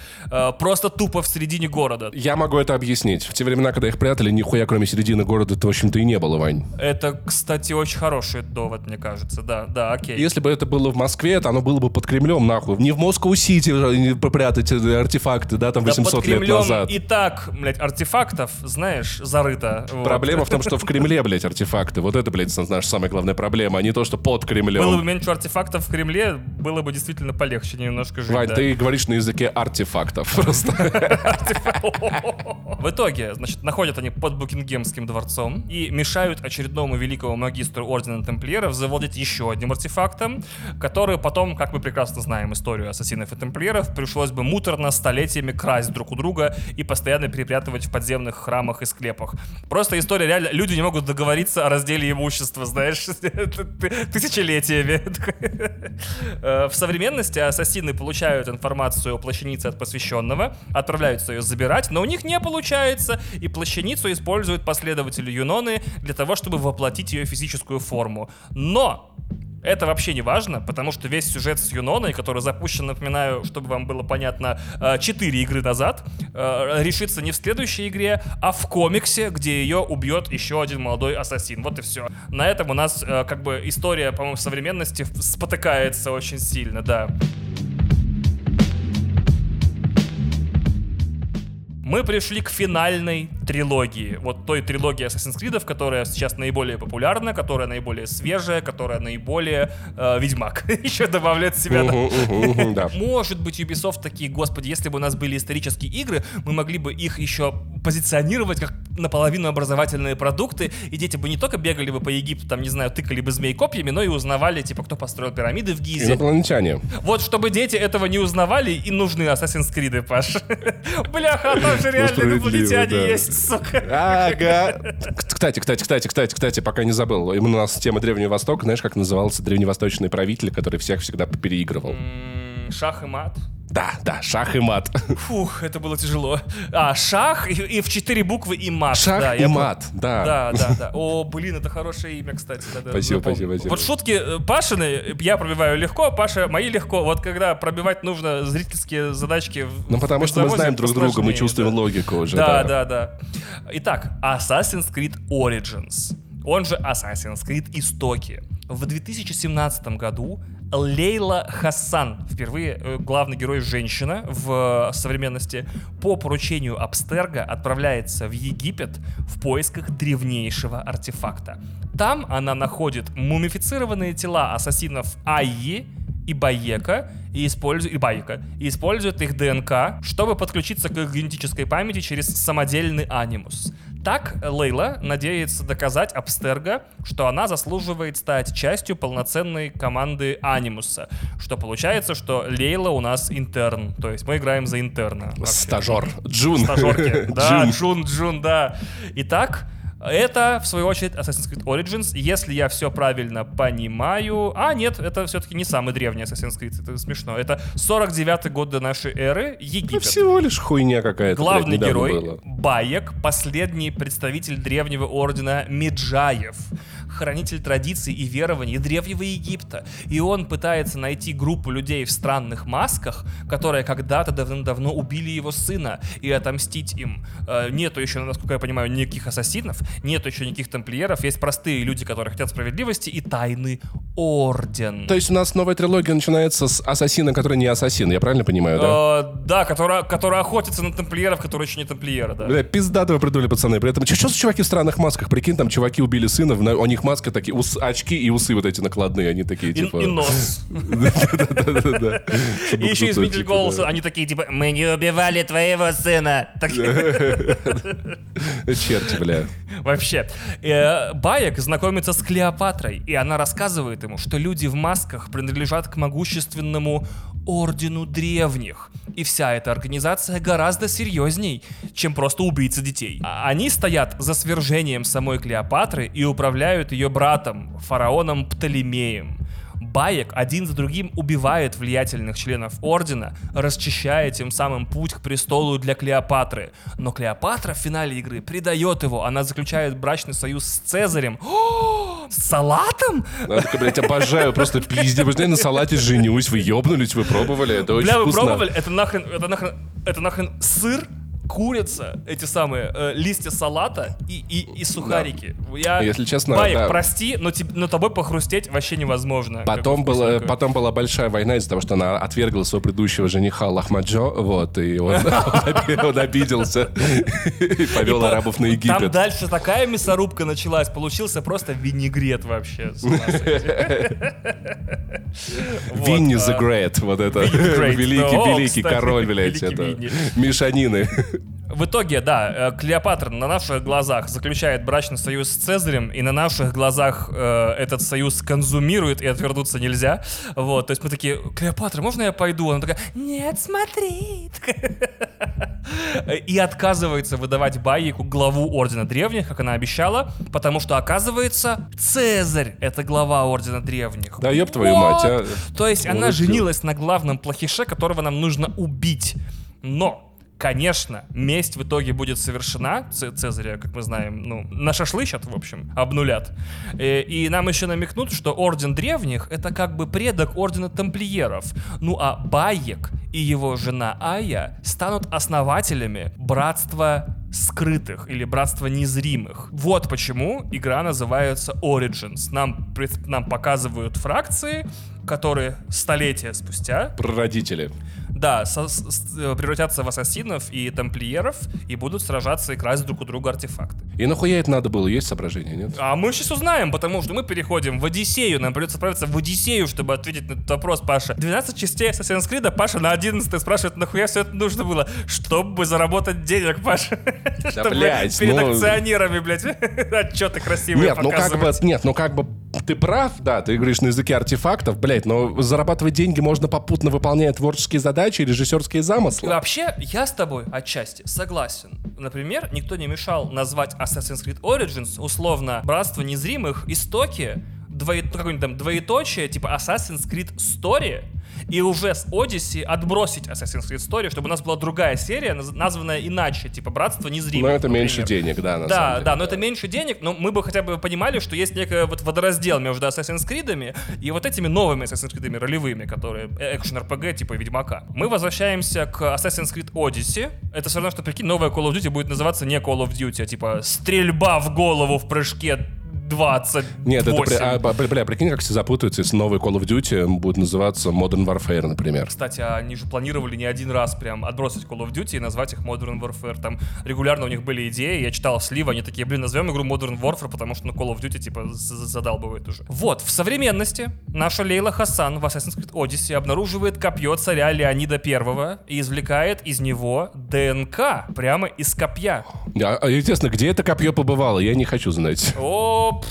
просто тупо в середине города. Я могу это объяснить. В те времена, когда их прятали, нихуя кроме середины города-то, в общем-то, и не было, Вань. Это, кстати, очень хороший довод, мне кажется. Да, да, окей. Если бы это было в Москве, то оно было бы под Кремлем, нахуй. Не в Москву-Сити э, попрятать э, артефакты, да, там Да 800 под лет назад. и так, блядь, артефактов, знаешь, зарыто. Вот. Проблема в том, что в Кремле, блядь, артефакты. Вот это, блядь, наша самая главная проблема, а не то, что под Кремлем. Было бы меньше артефактов в Кремле, было бы действительно полегче немножко жить. Вань, да. ты говоришь на языке артефактов просто. В итоге, значит, находят они под Букингемским дворцом и мешают очередному великому магистру Ордена Тамплиеров завладеть еще одним артефактом, который потом, как мы прекрасно знаем историю ассасинов и тамплиеров, пришлось бы муторно столетиями красть друг у друга и постоянно перепрятывать в подземных храмах и склепах. Просто история реально, люди не могут договориться о разделе имущества, знаешь, тысячелетиями. Э, В современности ассасины получают информацию о плащанице от посвященного, отправляются ее забирать, но у них не получается, и плащаницу используют последователи Юноны для того, чтобы воплотить ее физическую форму. Но это вообще не важно, потому что весь сюжет с Юноной, который запущен, напоминаю, чтобы вам было понятно, 4 игры назад, э, решится не в следующей игре, а в комиксе, где ее убьет еще один молодой ассасин. Вот и все. На этом у нас э, как бы история, по-моему, современности спотыкается очень сильно, да. Мы пришли к финальной трилогии. Вот той трилогии Assassin's Creed, которая сейчас наиболее популярна, которая наиболее свежая, которая наиболее э, Ведьмак. Еще добавляет в себя. Мгм, мгм, мгм, Да. Может быть, Ubisoft такие, господи, если бы у нас были исторические игры, мы могли бы их еще позиционировать как наполовину образовательные продукты, и дети бы не только бегали бы по Египту, там, не знаю, тыкали бы змей копьями, но и узнавали, типа, кто построил пирамиды в Гизе. Инопланетяне. Вот чтобы дети этого не узнавали, и нужны Assassin's Creed, Паш. Бляха, а там же реально инопланетяне есть, сука. Ага. Кстати, кстати, кстати, кстати, кстати, пока не забыл. Именно у нас тема Древнего Востока, знаешь, как назывался древневосточный правитель, который всех всегда переигрывал? Шах и мат. Да, да, шах и мат. Фух, это было тяжело. А, шах и, и в четыре буквы и мат. Шах да, и я мат, да. Да, да, да. О, блин, это хорошее имя, кстати. да, да, Спасибо, запомнил. спасибо, спасибо. Вот шутки э, Пашины я пробиваю легко, Паша мои легко. Вот когда пробивать нужно зрительские задачки Ну, потому что мы знаем друг друга, мы чувствуем да. логику уже. Да, да, да. Итак, Assassin's Creed Origins, он же Assassin's Creed Истоки. В 2017 году Лейла Хассан, впервые э, главный герой женщина в э, современности, по поручению Абстерга отправляется в Египет в поисках древнейшего артефакта. Там она находит мумифицированные тела ассасинов Айи и Байека и использует и Байека и использует их ДНК, чтобы подключиться к их генетической памяти через самодельный анимус. Так Лейла надеется доказать Абстерга, что она заслуживает стать частью полноценной команды Анимуса. Что получается, что Лейла у нас интерн. То есть мы играем за интерна. вообще. Стажер. Джун. Стажерки. Да. Джун, Джун, да. Итак, это, в свою очередь, Assassin's Creed Origins. Если я все правильно понимаю... А, нет, это все-таки не самый древний Assassin's Creed. Это смешно. Это 49-й год до нашей эры, Египет. всего лишь хуйня какая-то. Главный блядь, герой было. Баек, последний представитель древнего ордена Меджаев, хранитель традиций и верований древнего Египта. И он пытается найти группу людей в странных масках, которые когда-то давным-давно убили его сына, и отомстить им. Э, Нету еще, насколько я понимаю, никаких ассасинов, нету еще никаких тамплиеров, есть простые люди, которые хотят справедливости, и тайный орден. То есть у нас новая трилогия начинается с ассасина, который не ассасин, я правильно понимаю, да? Э, Да, которая, которая охотится на тамплиеров, которые еще не тамплиеры, да. Бля, пиздато вы придумали, пацаны. При этом, что за чуваки в странных масках? Прикинь, там чуваки убили сына, у них маска такие, ус- очки и усы вот эти накладные, они такие, И, типа... и нос. Да-да-да-да. И еще изменитель Типа, голоса, они такие типа «Мы не убивали твоего сына». Черти, бля. Вообще. Э, Баек знакомится с Клеопатрой, и она рассказывает ему, что люди в масках принадлежат к могущественному Ордену Древних. И вся эта организация гораздо серьезней, чем просто убийцы детей. А Они стоят за свержением самой Клеопатры и управляют ее братом, фараоном Птолемеем. Баек один за другим убивает влиятельных членов Ордена, расчищая тем самым путь к престолу для Клеопатры. Но Клеопатра в финале игры предает его, она заключает брачный союз с Цезарем. О, с салатом? Я такой, блядь, обожаю, просто пиздец. Знаете, на салате женюсь, вы ёбнулись, вы пробовали, это очень Бля, вы вкусно. пробовали? Это нахрен, это нахрен, это нахрен сыр, курица, эти самые э, листья салата и, и, и сухарики. Я, Если честно, Баек, да. прости, но, теб- но тобой похрустеть вообще невозможно. Потом, была, потом была большая война из-за того, что она отвергла своего предыдущего жениха Лахмаджо, вот, и он, он оби- он обиделся и повел по- арабов на Там Египет. дальше такая мясорубка началась, получился просто винегрет вообще. Винни а, the Great, вот это, Винни the Great. великий, О, великий кстати, король, блядь, это, Винни. мешанины. В итоге, да, э, Клеопатра на наших глазах заключает брачный союз с Цезарем, и на наших глазах э, этот союз консумирует, и отвернуться нельзя. Вот, то есть мы такие, Клеопатра, можно я пойду? Она такая, нет, смотри. И отказывается выдавать Баику главу Ордена Древних, как она обещала, потому что, оказывается, Цезарь — это глава Ордена Древних. Да ёб твою мать, а. То есть она женилась на главном плохише, которого нам нужно убить. Но Конечно, месть в итоге будет совершена. Цезаря, как мы знаем, ну, на шашлычат, в общем, обнулят. Э, И нам еще намекнут, что Орден Древних — это как бы предок Ордена Тамплиеров. Ну а Байек и его жена Ая станут основателями Братства скрытых или Братства незримых. Вот почему игра называется Origins. Нам, нам показывают фракции, которые столетия спустя Прародители. Да, со- с- э, превратятся в ассасинов и тамплиеров и будут сражаться и красть друг у друга артефакты. И нахуя это надо было? Есть соображения, нет? А мы сейчас узнаем, потому что мы переходим в Одиссею. Нам придется отправиться в Одиссею, чтобы ответить на этот вопрос, Паша. 12 частей Assassin's Creed, а Паша на 11 спрашивает, нахуя все это нужно было? Чтобы заработать денег, Паша. Чтобы блядь, перед ну- акционерами, блядь, отчеты красивые Нет, ну как бы, показывать. нет, ну как бы ты прав, да, ты говоришь на языке артефактов, блядь, но зарабатывать деньги можно попутно выполняя творческие задачи и режиссерские замыслы. Вообще, я с тобой отчасти согласен. Например, никто не мешал назвать Assassin's Creed Origins условно Братство Незримых Истоки, двое, какое-нибудь там двоеточие, типа Assassin's Creed Story, и уже с Odyssey отбросить Assassin's Creed Story, чтобы у нас была другая серия, наз- названная иначе, типа Братство Незримых. Но это меньше например. денег, да, на Да, самом деле. да, но это меньше денег, но мы бы хотя бы понимали, что есть некий вот водораздел между Assassin's Creed и вот этими новыми Assassin's Creed ролевыми, которые экшен RPG типа Ведьмака. Мы возвращаемся к Assassin's Creed Odyssey. Это все равно, что, прикинь, новая Call of Duty будет называться не Call of Duty, а типа стрельба в голову в прыжке 28. Нет, это, при- а, б- бля, прикинь, как все запутаются, если новый Call of Duty будет называться Modern Warfare, например. Кстати, они же планировали не один раз прям отбросить Call of Duty и назвать их Modern Warfare. Там регулярно у них были идеи, я читал сливы, они такие, блин, назовем игру Modern Warfare, потому что ну, Call of Duty типа з- з- задалбывает уже. Вот, в современности наша Лейла Хасан в Assassin's Creed Odyssey обнаруживает копье царя Леонида Первого и извлекает из него ДНК прямо из копья. А, а, естественно, где это копье побывало, я не хочу знать. О,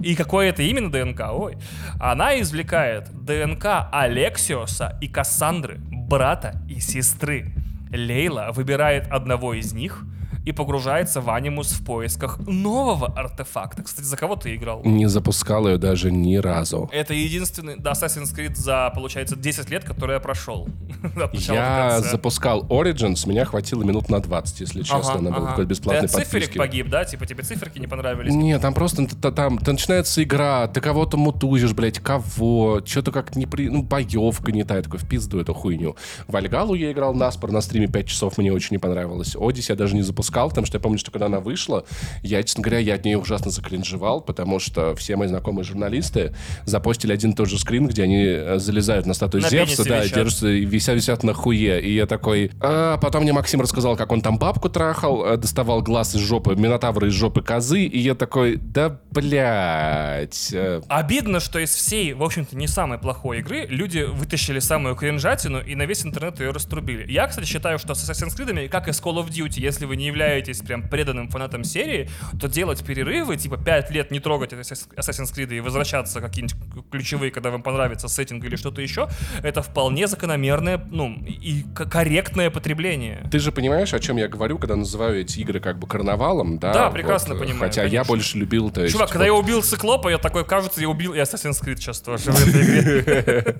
и какое это именно ДНК? Ой. Она извлекает ДНК Алексиоса и Кассандры, брата и сестры. Лейла выбирает одного из них и погружается в анимус в поисках нового артефакта. Кстати, за кого ты играл? Не запускал ее даже ни разу. Это единственный да, Assassin's Creed за, получается, 10 лет, который я прошел. Я запускал Origins, меня хватило минут на 20, если честно, Ага, на был ага. какой-то бесплатной Ты подписке. погиб, да? Типа тебе циферки не понравились? Нет, там просто там т- начинается игра, ты кого-то мутузишь, блядь, кого, что-то как не при... ну, боевка не та, я такой, в пизду эту хуйню. В Альгалу я играл наспор на стриме 5 часов, мне очень не понравилось. Одиссе я даже не запускал, потому что я помню, что когда она вышла, я, честно говоря, я от нее ужасно закринжевал, потому что все мои знакомые журналисты запостили один и тот же скрин, где они э, залезают на статую На Зевса, да, висят. держатся, и висят, висят на хуе. И я такой... «А, потом мне Максим рассказал, как он там бабку трахал, э, доставал глаз из жопы, минотавра из жопы козы, и я такой, да, блядь. э, Обидно, что из всей, в общем-то, не самой плохой игры люди вытащили самую кринжатину и на весь интернет ее раструбили. Я, кстати, считаю, что с Assassin's Creed, как и с Call of Duty, если вы не являетесь являетесь прям преданным фанатом серии, то делать перерывы, типа 5 лет не трогать Assassin's Creed и возвращаться какие-нибудь ключевые, когда вам понравится сеттинг или что-то еще, это вполне закономерное, ну, и корректное потребление. Ты же понимаешь, о чем я говорю, когда называю эти игры как бы карнавалом, да? Да, прекрасно вот, понимаю. Хотя конечно. я больше любил... То есть, Чувак, когда вот... я убил Циклопа, я такой, кажется, я убил и Assassin's Creed сейчас тоже в этой игре.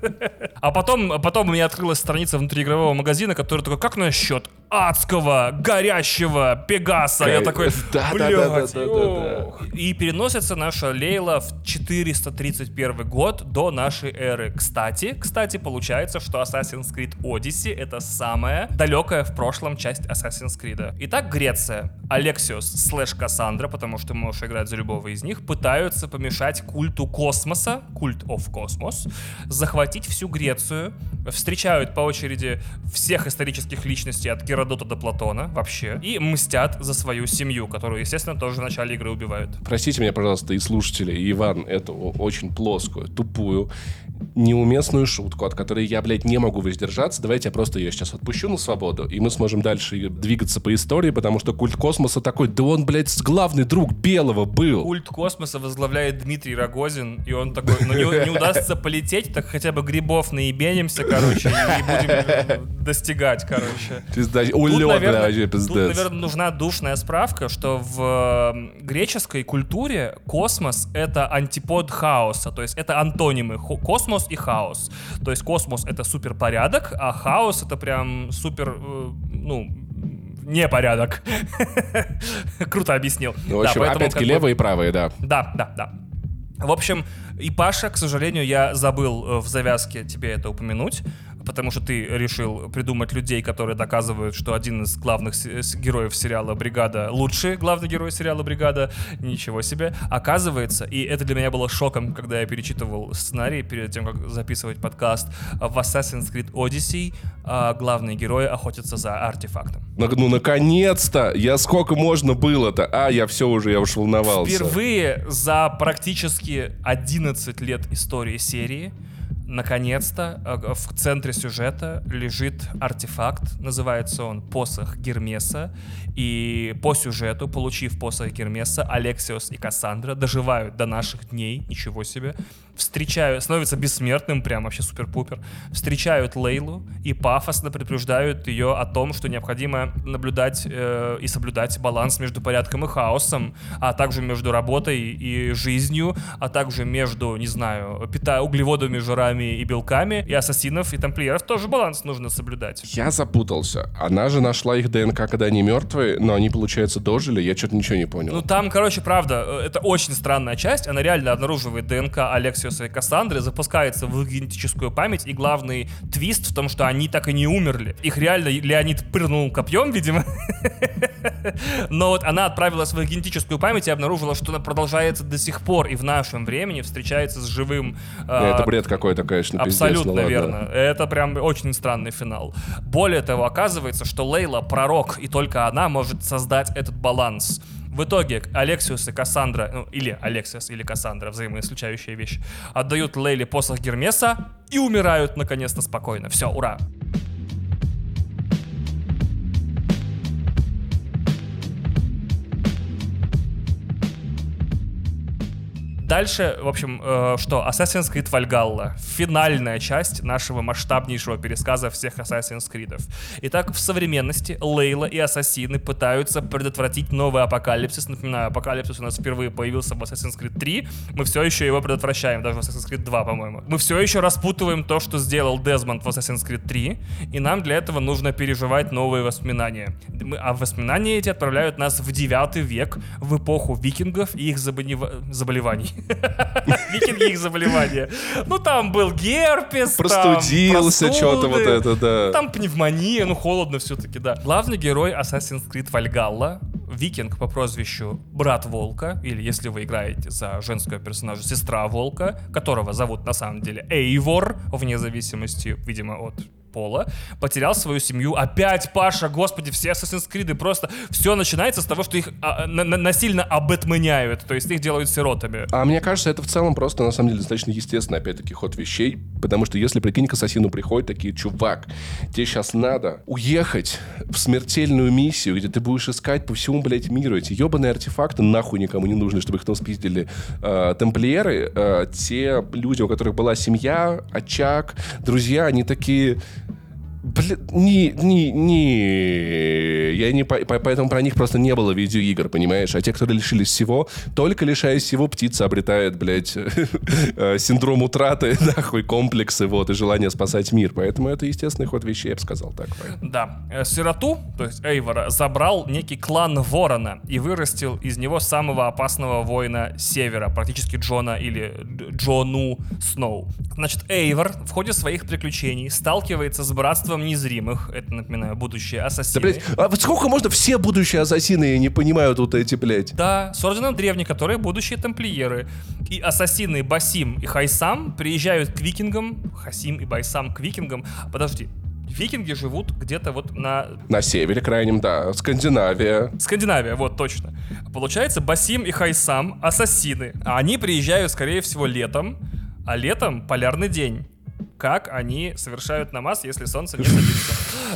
А потом, потом у меня открылась страница внутриигрового магазина, который такой, как насчет адского, горящего Пегаса? Я такой, да. И переносится наша Лейла в 431 год до нашей эры. Кстати, кстати, получается, что Assassin's Creed Odyssey это самая далекая в прошлом часть Assassin's Creed. Итак, Греция. Алексиос слэш Кассандра, потому что можешь играть за любого из них, пытаются помешать культу космоса, культ of космос, захватить всю Грецию, встречают по очереди всех исторических личностей от Геродота до Платона вообще, и мстят за свою семью, которую, естественно, тоже в начале игры убивают. Простите меня, пожалуйста, и слушатели, и Иван, эту очень плоскую, тупую, неуместную шутку, от которой я, блядь, не могу воздержаться. Давайте я просто ее сейчас отпущу на свободу, и мы сможем дальше двигаться по истории, потому что культ космоса такой, да он, блядь, главный друг Белого был. Культ космоса возглавляет Дмитрий Рогозин, и он такой, ну не, не удастся полететь, так хотя бы грибов наебенимся, короче, и будем достигать, короче. Пизда, улет, вообще, пиздец. Тут, наверное, нужна душная справка, что в греческой культуре космос — это антипод хаоса, то есть это антонимы. Космос и хаос. То есть космос это супер порядок, а хаос это прям супер, э, ну, непорядок. Круто объяснил. Ну, в общем, да, опять-таки бы... левые и правые, да. Да, да, да. В общем, и Паша, к сожалению, я забыл э, в завязке тебе это упомянуть потому что ты решил придумать людей, которые доказывают, что один из главных героев сериала «Бригада» лучший главный герой сериала «Бригада». Ничего себе. Оказывается, и это для меня было шоком, когда я перечитывал сценарий перед тем, как записывать подкаст, в Assassin's Creed Odyssey а, главные герои охотятся за артефактом. Ну, ну наконец-то! Я сколько можно было-то? А, я все уже, я уж волновался. Впервые за практически 11 лет истории серии наконец-то э, в центре сюжета лежит артефакт, называется он посох Гермеса, и по сюжету, получив посох Гермеса, Алексиос и Кассандра доживают до наших дней, ничего себе, встречают, становятся бессмертным, прям вообще супер-пупер, встречают Лейлу и пафосно предупреждают ее о том, что необходимо наблюдать э, и соблюдать баланс между порядком и хаосом, а также между работой и жизнью, а также между, не знаю, пита углеводами, жирами и белками, и ассасинов, и тамплиеров тоже баланс нужно соблюдать. Я запутался. Она же нашла их ДНК, когда они мертвые, но они, получается, дожили, я что-то ничего не понял. Ну там, короче, правда, э, это очень странная часть, она реально обнаруживает ДНК Алексея Персиуса и Кассандры запускается в генетическую память, и главный твист в том, что они так и не умерли. Их реально Леонид пырнул копьем, видимо. Но вот она отправилась в генетическую память и обнаружила, что она продолжается до сих пор и в нашем времени встречается с живым... Это а, бред какой-то, конечно, Абсолютно верно. Это прям очень странный финал. Более того, оказывается, что Лейла пророк, и только она может создать этот баланс. В итоге Алексиус и Кассандра, ну, или Алексиус, или Кассандра, взаимоисключающие вещи, отдают Лейле посох Гермеса и умирают наконец-то спокойно. Все, ура! Дальше, в общем, э, что? Assassin's Creed Valhalla. Финальная часть нашего масштабнейшего пересказа всех Assassin's Creed. Итак, в современности Лейла и Ассасины пытаются предотвратить новый апокалипсис. Напоминаю, апокалипсис у нас впервые появился в Assassin's Creed 3. Мы все еще его предотвращаем, даже в Assassin's Creed 2, по-моему. Мы все еще распутываем то, что сделал Дезмонд в Assassin's Creed 3, и нам для этого нужно переживать новые воспоминания. А воспоминания эти отправляют нас в 9 век, в эпоху викингов и их заболеваний. Викинги их заболевания. Ну, там был герпес, Простудился, что-то вот это, да. Там пневмония, ну, холодно все-таки, да. Главный герой Assassin's Creed Valhalla, викинг по прозвищу Брат Волка, или если вы играете за женского персонажа, Сестра Волка, которого зовут на самом деле Эйвор, вне зависимости, видимо, от пола, потерял свою семью. Опять, Паша, господи, все Assassin's Creed просто... Все начинается с того, что их а, на- на- насильно обэтменяют, то есть их делают сиротами. А мне кажется, это в целом просто, на самом деле, достаточно естественный, опять-таки, ход вещей. Потому что если, прикинь, к ассасину приходят такие, чувак, тебе сейчас надо уехать в смертельную миссию, где ты будешь искать по всему, блядь, миру эти ебаные артефакты, нахуй никому не нужны, чтобы их там спиздили э, тамплиеры. Э, те люди, у которых была семья, очаг, друзья, они такие... Блин, не, не, не, я не, по- по- поэтому про них просто не было видеоигр, понимаешь? А те, кто лишились всего, только лишаясь всего, птица обретает, блядь, э, синдром утраты, нахуй, комплексы, вот, и желание спасать мир. Поэтому это естественный ход вещей, я бы сказал так. Да, э, сироту, то есть Эйвора, забрал некий клан Ворона и вырастил из него самого опасного воина Севера, практически Джона или Дж- Джону Сноу. Значит, Эйвор в ходе своих приключений сталкивается с братством незримых, это, напоминаю, будущее Да, ассасины. блядь, а вот сколько можно все будущие ассасины, я не понимаю тут эти, блядь. Да, с орденом древних, которые будущие тамплиеры. И ассасины Басим и Хайсам приезжают к викингам. Хасим и Байсам к викингам. Подожди, викинги живут где-то вот на На севере крайнем, да, Скандинавия. Скандинавия, вот точно. Получается, Басим и Хайсам ассасины. А они приезжают, скорее всего, летом. А летом полярный день. Как они совершают намаз, если солнце не садится?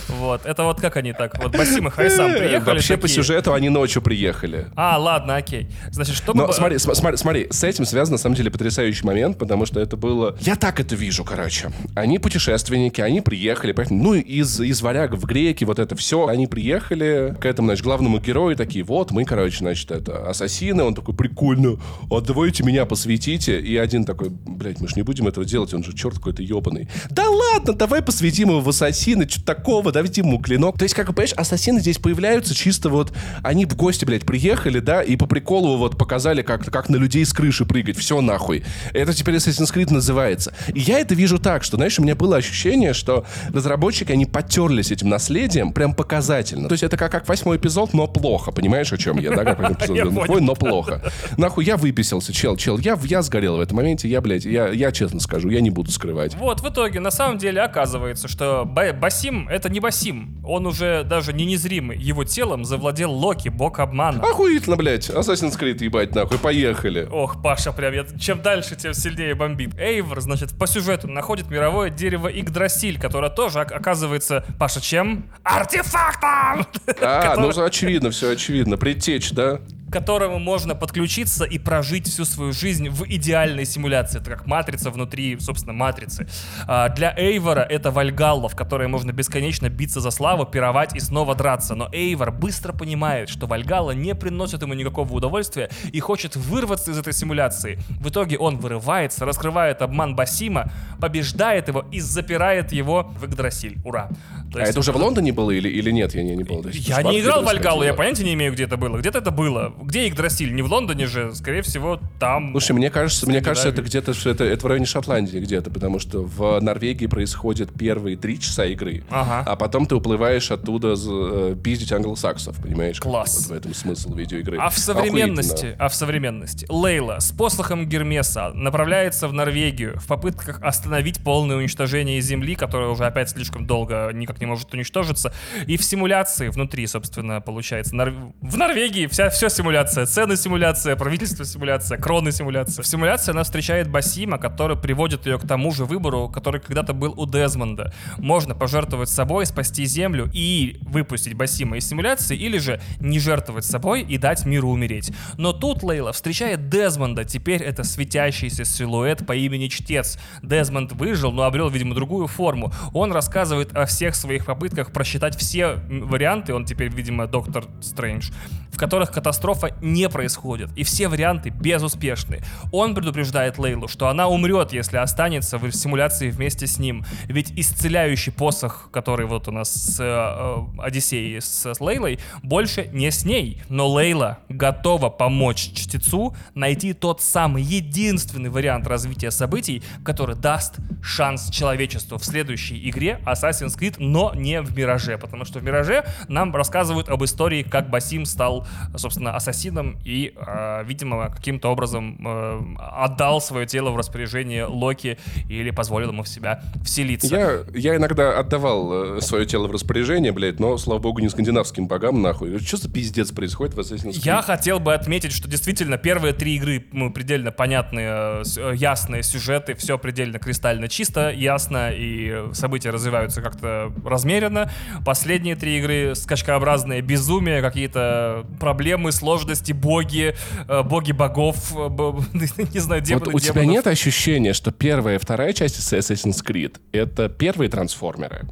Вот, это вот как они так? Вот Басим и Хайсам приехали Вообще по сюжету они ночью приехали. А, ладно, окей. Значит, чтобы... Но смотри, см- смотри, смотри, с этим связан на самом деле потрясающий момент, потому что это было... Я так это вижу, короче. Они путешественники, они приехали, ну, из, из варяг в греки, вот это все. Они приехали к этому, значит, главному герою, такие, вот, мы, короче, значит, это ассасины. Он такой, прикольно, а давайте меня посвятите. И один такой, блядь, мы же не будем этого делать, он же черт какой-то ебаный. Да ладно, давай посвятим его в ассасины, что такого, давайте ему клинок. То есть, как бы, понимаешь, ассасины здесь появляются чисто вот, они в гости, блядь, приехали, да, и по приколу вот показали, как, как на людей с крыши прыгать, все нахуй. Это теперь Assassin's Creed называется. И я это вижу так, что, знаешь, у меня было ощущение, что разработчики, они потерлись этим наследием прям показательно. То есть это как, как восьмой эпизод, но плохо, понимаешь, о чем я, да, как эпизод Я «Звездных понял. войн», но плохо. Нахуй, я выписался, чел, чел, я, я сгорел в этом моменте, я, блядь, я, я честно скажу, я не буду скрывать. Вот, в итоге, на самом деле, оказывается, что Ба- Басим — это не Басим. Он уже даже не незримый. Его телом завладел Локи, бог обмана. Охуительно, блядь, Assassin's Creed, ебать, нахуй, поехали. Ох, Паша, прям я, чем дальше, тем сильнее бомбит. Эйвор, значит, по сюжету находит мировое дерево Игдрасиль, которое тоже ок- оказывается, Паша, чем? Артефактом! А, ну очевидно, все очевидно. Предтечь, да? К которому можно подключиться и прожить всю свою жизнь в идеальной симуляции. Это как матрица внутри, собственно, матрицы. А, для Эйвора это Вальгалла, в которой можно бесконечно биться за славу, пировать и снова драться. Но Эйвор быстро понимает, что Вальгалла не приносит ему никакого удовольствия и хочет вырваться из этой симуляции. В итоге он вырывается, раскрывает обман Басима, побеждает его и запирает его в Игдрасиль. Ура! То А есть- это уже в Лондоне было или, или нет? Я не, не есть я не играл в где-то Вальгалу, я понятия не имею, где это было. Где-то это было. Где Игдрасиль? Не в Лондоне же, скорее всего, там. Слушай, мне кажется, мне кажется, это где-то это, это в районе Шотландии где-то, потому что в Норвегии происходят первые три часа игры, Ага. а потом ты уплываешь оттуда э, пиздить англосаксов, понимаешь? Класс. Вот в этом смысл видеоигры. А в современности, а в современности Лейла с посохом Гермеса направляется в Норвегию в попытках остановить полное уничтожение Земли, которая уже опять слишком долго никак не может уничтожиться. И в симуляции внутри, собственно, получается. Нор- В Норвегии вся все симуляция. Цены симуляция, правительство симуляция, кроны симуляция. В симуляции она встречает Басима, который приводит ее к тому же выбору, который когда-то был у Дезмонда. Можно пожертвовать собой, спасти Землю и выпустить Басима из симуляции, или же не жертвовать собой и дать миру умереть. Но тут Лейла встречает Дезмонда. Теперь это светящийся силуэт по имени Чтец. Дезмонд выжил, но обрел, видимо, другую форму. Он рассказывает о всех своих попытках просчитать все варианты, он теперь, видимо, доктор Стрэндж, в которых катастрофа не происходит. И все варианты безуспешны. Он предупреждает Лейлу, что она умрет, если останется в симуляции вместе с ним. Ведь исцеляющий посох, который вот у нас с э, э, Одиссеей, с, с Лейлой, больше не с ней. Но Лейла готова помочь чтецу найти тот самый единственный вариант развития событий, который даст шанс человечеству в следующей игре Assassin's Creed, но не в Мираже. Потому что в Мираже нам рассказывают об истории, как Басим стал собственно, ассасином и, э, видимо, каким-то образом э, отдал свое тело в распоряжение Локи или позволил ему в себя вселиться. Я, я иногда отдавал э, свое тело в распоряжение, блядь, но, слава богу, не скандинавским богам, нахуй. Что за пиздец происходит в Assassin's Creed? Я хотел бы отметить, что действительно первые три игры ну, предельно понятные, э, ясные сюжеты, все предельно кристально чисто, ясно, и события развиваются как-то размеренно. Последние три игры скачкообразные безумие, какие-то проблемы, сложности, боги, э, боги богов, не знаю, демоны, вот У тебя нет ощущения, что первая и вторая часть Assassin's Creed — это первые трансформеры?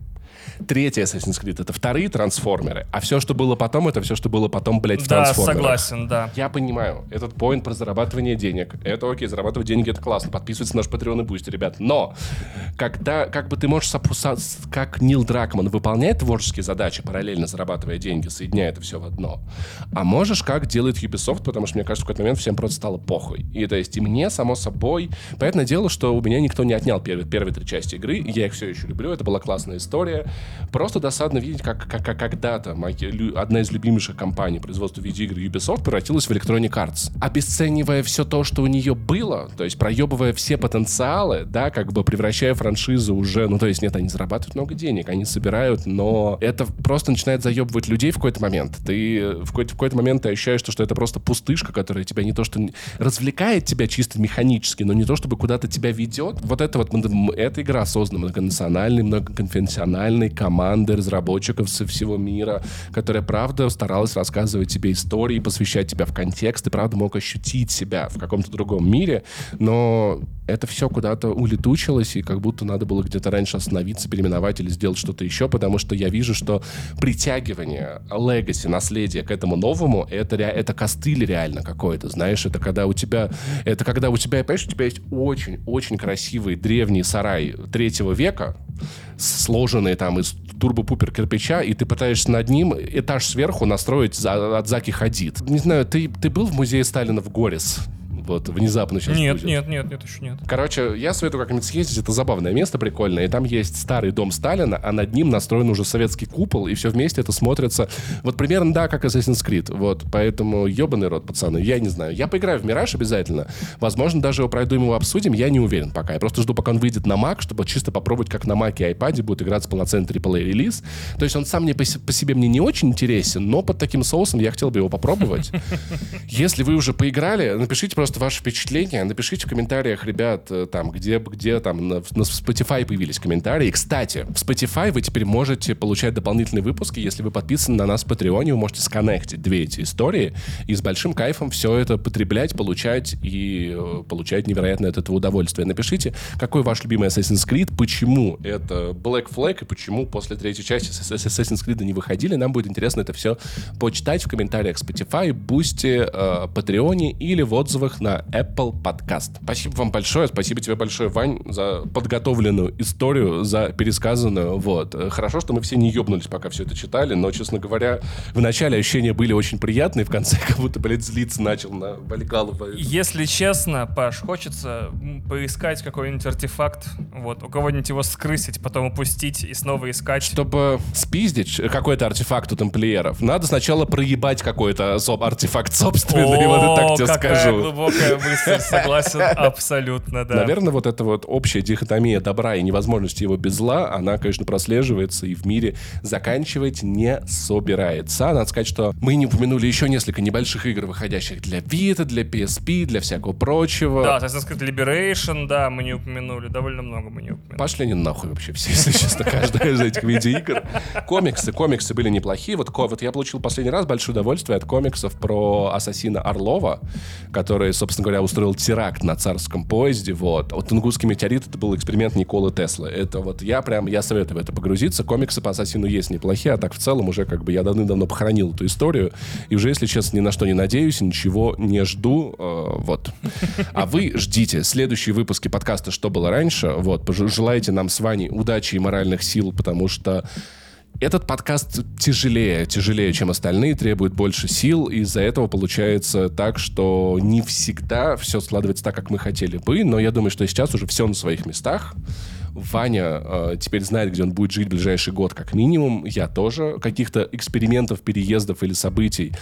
Третий Assassin's Creed — это вторые трансформеры, а все, что было потом, это все, что было потом, блядь, в да, трансформерах. согласен, да. Я понимаю, этот поинт про зарабатывание денег. Это окей, зарабатывать деньги — это классно. Подписывайтесь на наш Patreon и Boost, ребят. Но, когда, как бы ты можешь, как Нил Дракман, выполнять творческие задачи, параллельно зарабатывая деньги, соединяя это все в одно, а можешь, как делает Ubisoft, потому что, мне кажется, в какой-то момент всем просто стало похуй. И то есть и мне, само собой, понятное дело, что у меня никто не отнял первые, первые три части игры, я их все еще люблю, это была классная история. Просто досадно видеть, как, как, как когда-то одна из любимейших компаний производства видеоигр Ubisoft превратилась в Electronic Arts. Обесценивая все то, что у нее было, то есть проебывая все потенциалы, да, как бы превращая франшизу уже, ну то есть нет, они зарабатывают много денег, они собирают, но это просто начинает заебывать людей в какой-то момент. Ты в какой-то, в какой-то момент ты ощущаешь, что, что это просто пустышка, которая тебя не то что развлекает тебя чисто механически, но не то чтобы куда-то тебя ведет. Вот это вот, эта игра создана многонациональной, многоконфессиональной командой разработчиков со всего мира, которая, правда, старалась рассказывать тебе истории, посвящать тебя в контекст, и, правда, мог ощутить себя в каком-то другом мире, но это все куда-то улетучилось, и как будто надо было где-то раньше остановиться, переименовать или сделать что-то еще, потому что я вижу, что притягивание легаси, наследия к этому новому, это, это костыль реально какой-то, знаешь, это когда у тебя, это когда у тебя, понимаешь, у тебя есть очень-очень красивый древний сарай третьего века, сложенный там из турбо-пупер кирпича, и ты пытаешься над ним этаж сверху настроить от Заки Хадид. Не знаю, ты, ты был в музее Сталина в Горис? Вот внезапно сейчас Нет, будет. нет, нет, нет, еще нет. Короче, я советую как-нибудь съездить, это забавное место, прикольное, и там есть старый дом Сталина, а над ним настроен уже советский купол, и все вместе это смотрится, вот примерно, да, как Assassin's Creed, вот, поэтому ебаный рот, пацаны, я не знаю. Я поиграю в Мираж обязательно, возможно, даже его пройду, его обсудим, я не уверен пока, я просто жду, пока он выйдет на Mac, чтобы чисто попробовать, как на Mac и iPad будет играться полноценный AAA релиз, то есть он сам мне по, по себе мне не очень интересен, но под таким соусом я хотел бы его попробовать. Если вы уже поиграли, напишите просто ваши впечатления, напишите в комментариях, ребят, э, там, где, где там на, на Spotify появились комментарии. Кстати, в Spotify вы теперь можете получать дополнительные выпуски, если вы подписаны на нас в Патреоне, вы можете сконнектить две эти истории и с большим кайфом все это потреблять, получать и э, получать невероятное от этого удовольствие. Напишите, какой ваш любимый Assassin's Creed, почему это Black Flag и почему после третьей части Assassin's Creed не выходили. Нам будет интересно это все почитать в комментариях Spotify, Boosty, э, Патреоне или в отзывах на Apple подкаст. Спасибо вам большое, спасибо тебе большое, Вань, за подготовленную историю, за пересказанную. Вот. Хорошо, что мы все не ебнулись, пока все это читали, но, честно говоря, в начале ощущения были очень приятные, в конце как будто, блядь, злиться начал на Вальгалова. Если честно, Паш, хочется поискать какой-нибудь артефакт, вот, у кого-нибудь его скрысить, потом упустить и снова искать. Чтобы спиздить какой-то артефакт у тамплиеров, надо сначала проебать какой-то артефакт собственный, вот так тебе скажу. Глубокая мысль, Согласен, абсолютно, да. Наверное, вот эта вот общая дихотомия добра и невозможности его без зла, она, конечно, прослеживается и в мире заканчивать не собирается. Надо сказать, что мы не упомянули еще несколько небольших игр, выходящих для Vita, для PSP, для всякого прочего. Да, Assassin's Creed Liberation, да, мы не упомянули, довольно много мы не упомянули. Пошли они нахуй вообще все, если честно, каждая из этих видеоигр. Комиксы, комиксы были неплохие. Вот, вот я получил последний раз большое удовольствие от комиксов про ассасина Орлова, который, собственно говоря, устроил теракт на царском поезде, вот. Вот «Тунгусский метеорит» — это был эксперимент Николы Теслы. Это вот я прям, я советую в это погрузиться. Комиксы по Ассасину есть неплохие, а так в целом уже как бы я давным-давно похоронил эту историю. И уже, если честно, ни на что не надеюсь, ничего не жду. Э, вот. А вы ждите следующие выпуски подкаста «Что было раньше». Вот. Желаете нам с Ваней удачи и моральных сил, потому что этот подкаст тяжелее, тяжелее, чем остальные, требует больше сил, и из-за этого получается так, что не всегда все складывается так, как мы хотели бы, но я думаю, что сейчас уже все на своих местах Ваня э, теперь знает, где он будет жить в ближайший год как минимум. Я тоже. Каких-то экспериментов, переездов или событий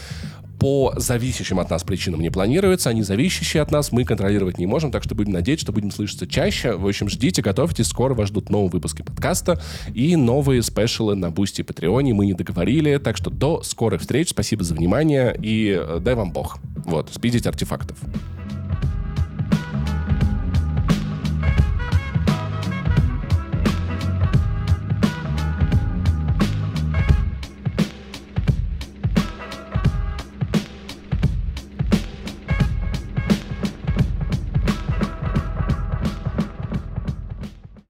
по зависящим от нас причинам не планируется, они зависящие от нас, мы контролировать не можем, так что будем надеяться, что будем слышаться чаще. В общем, ждите, готовьтесь, скоро вас ждут новые выпуски подкаста и новые спешалы на Boosty и Patreon е. Мы не договорили, так что до скорых встреч, спасибо за внимание и э, дай вам бог. Вот, спиздить артефактов.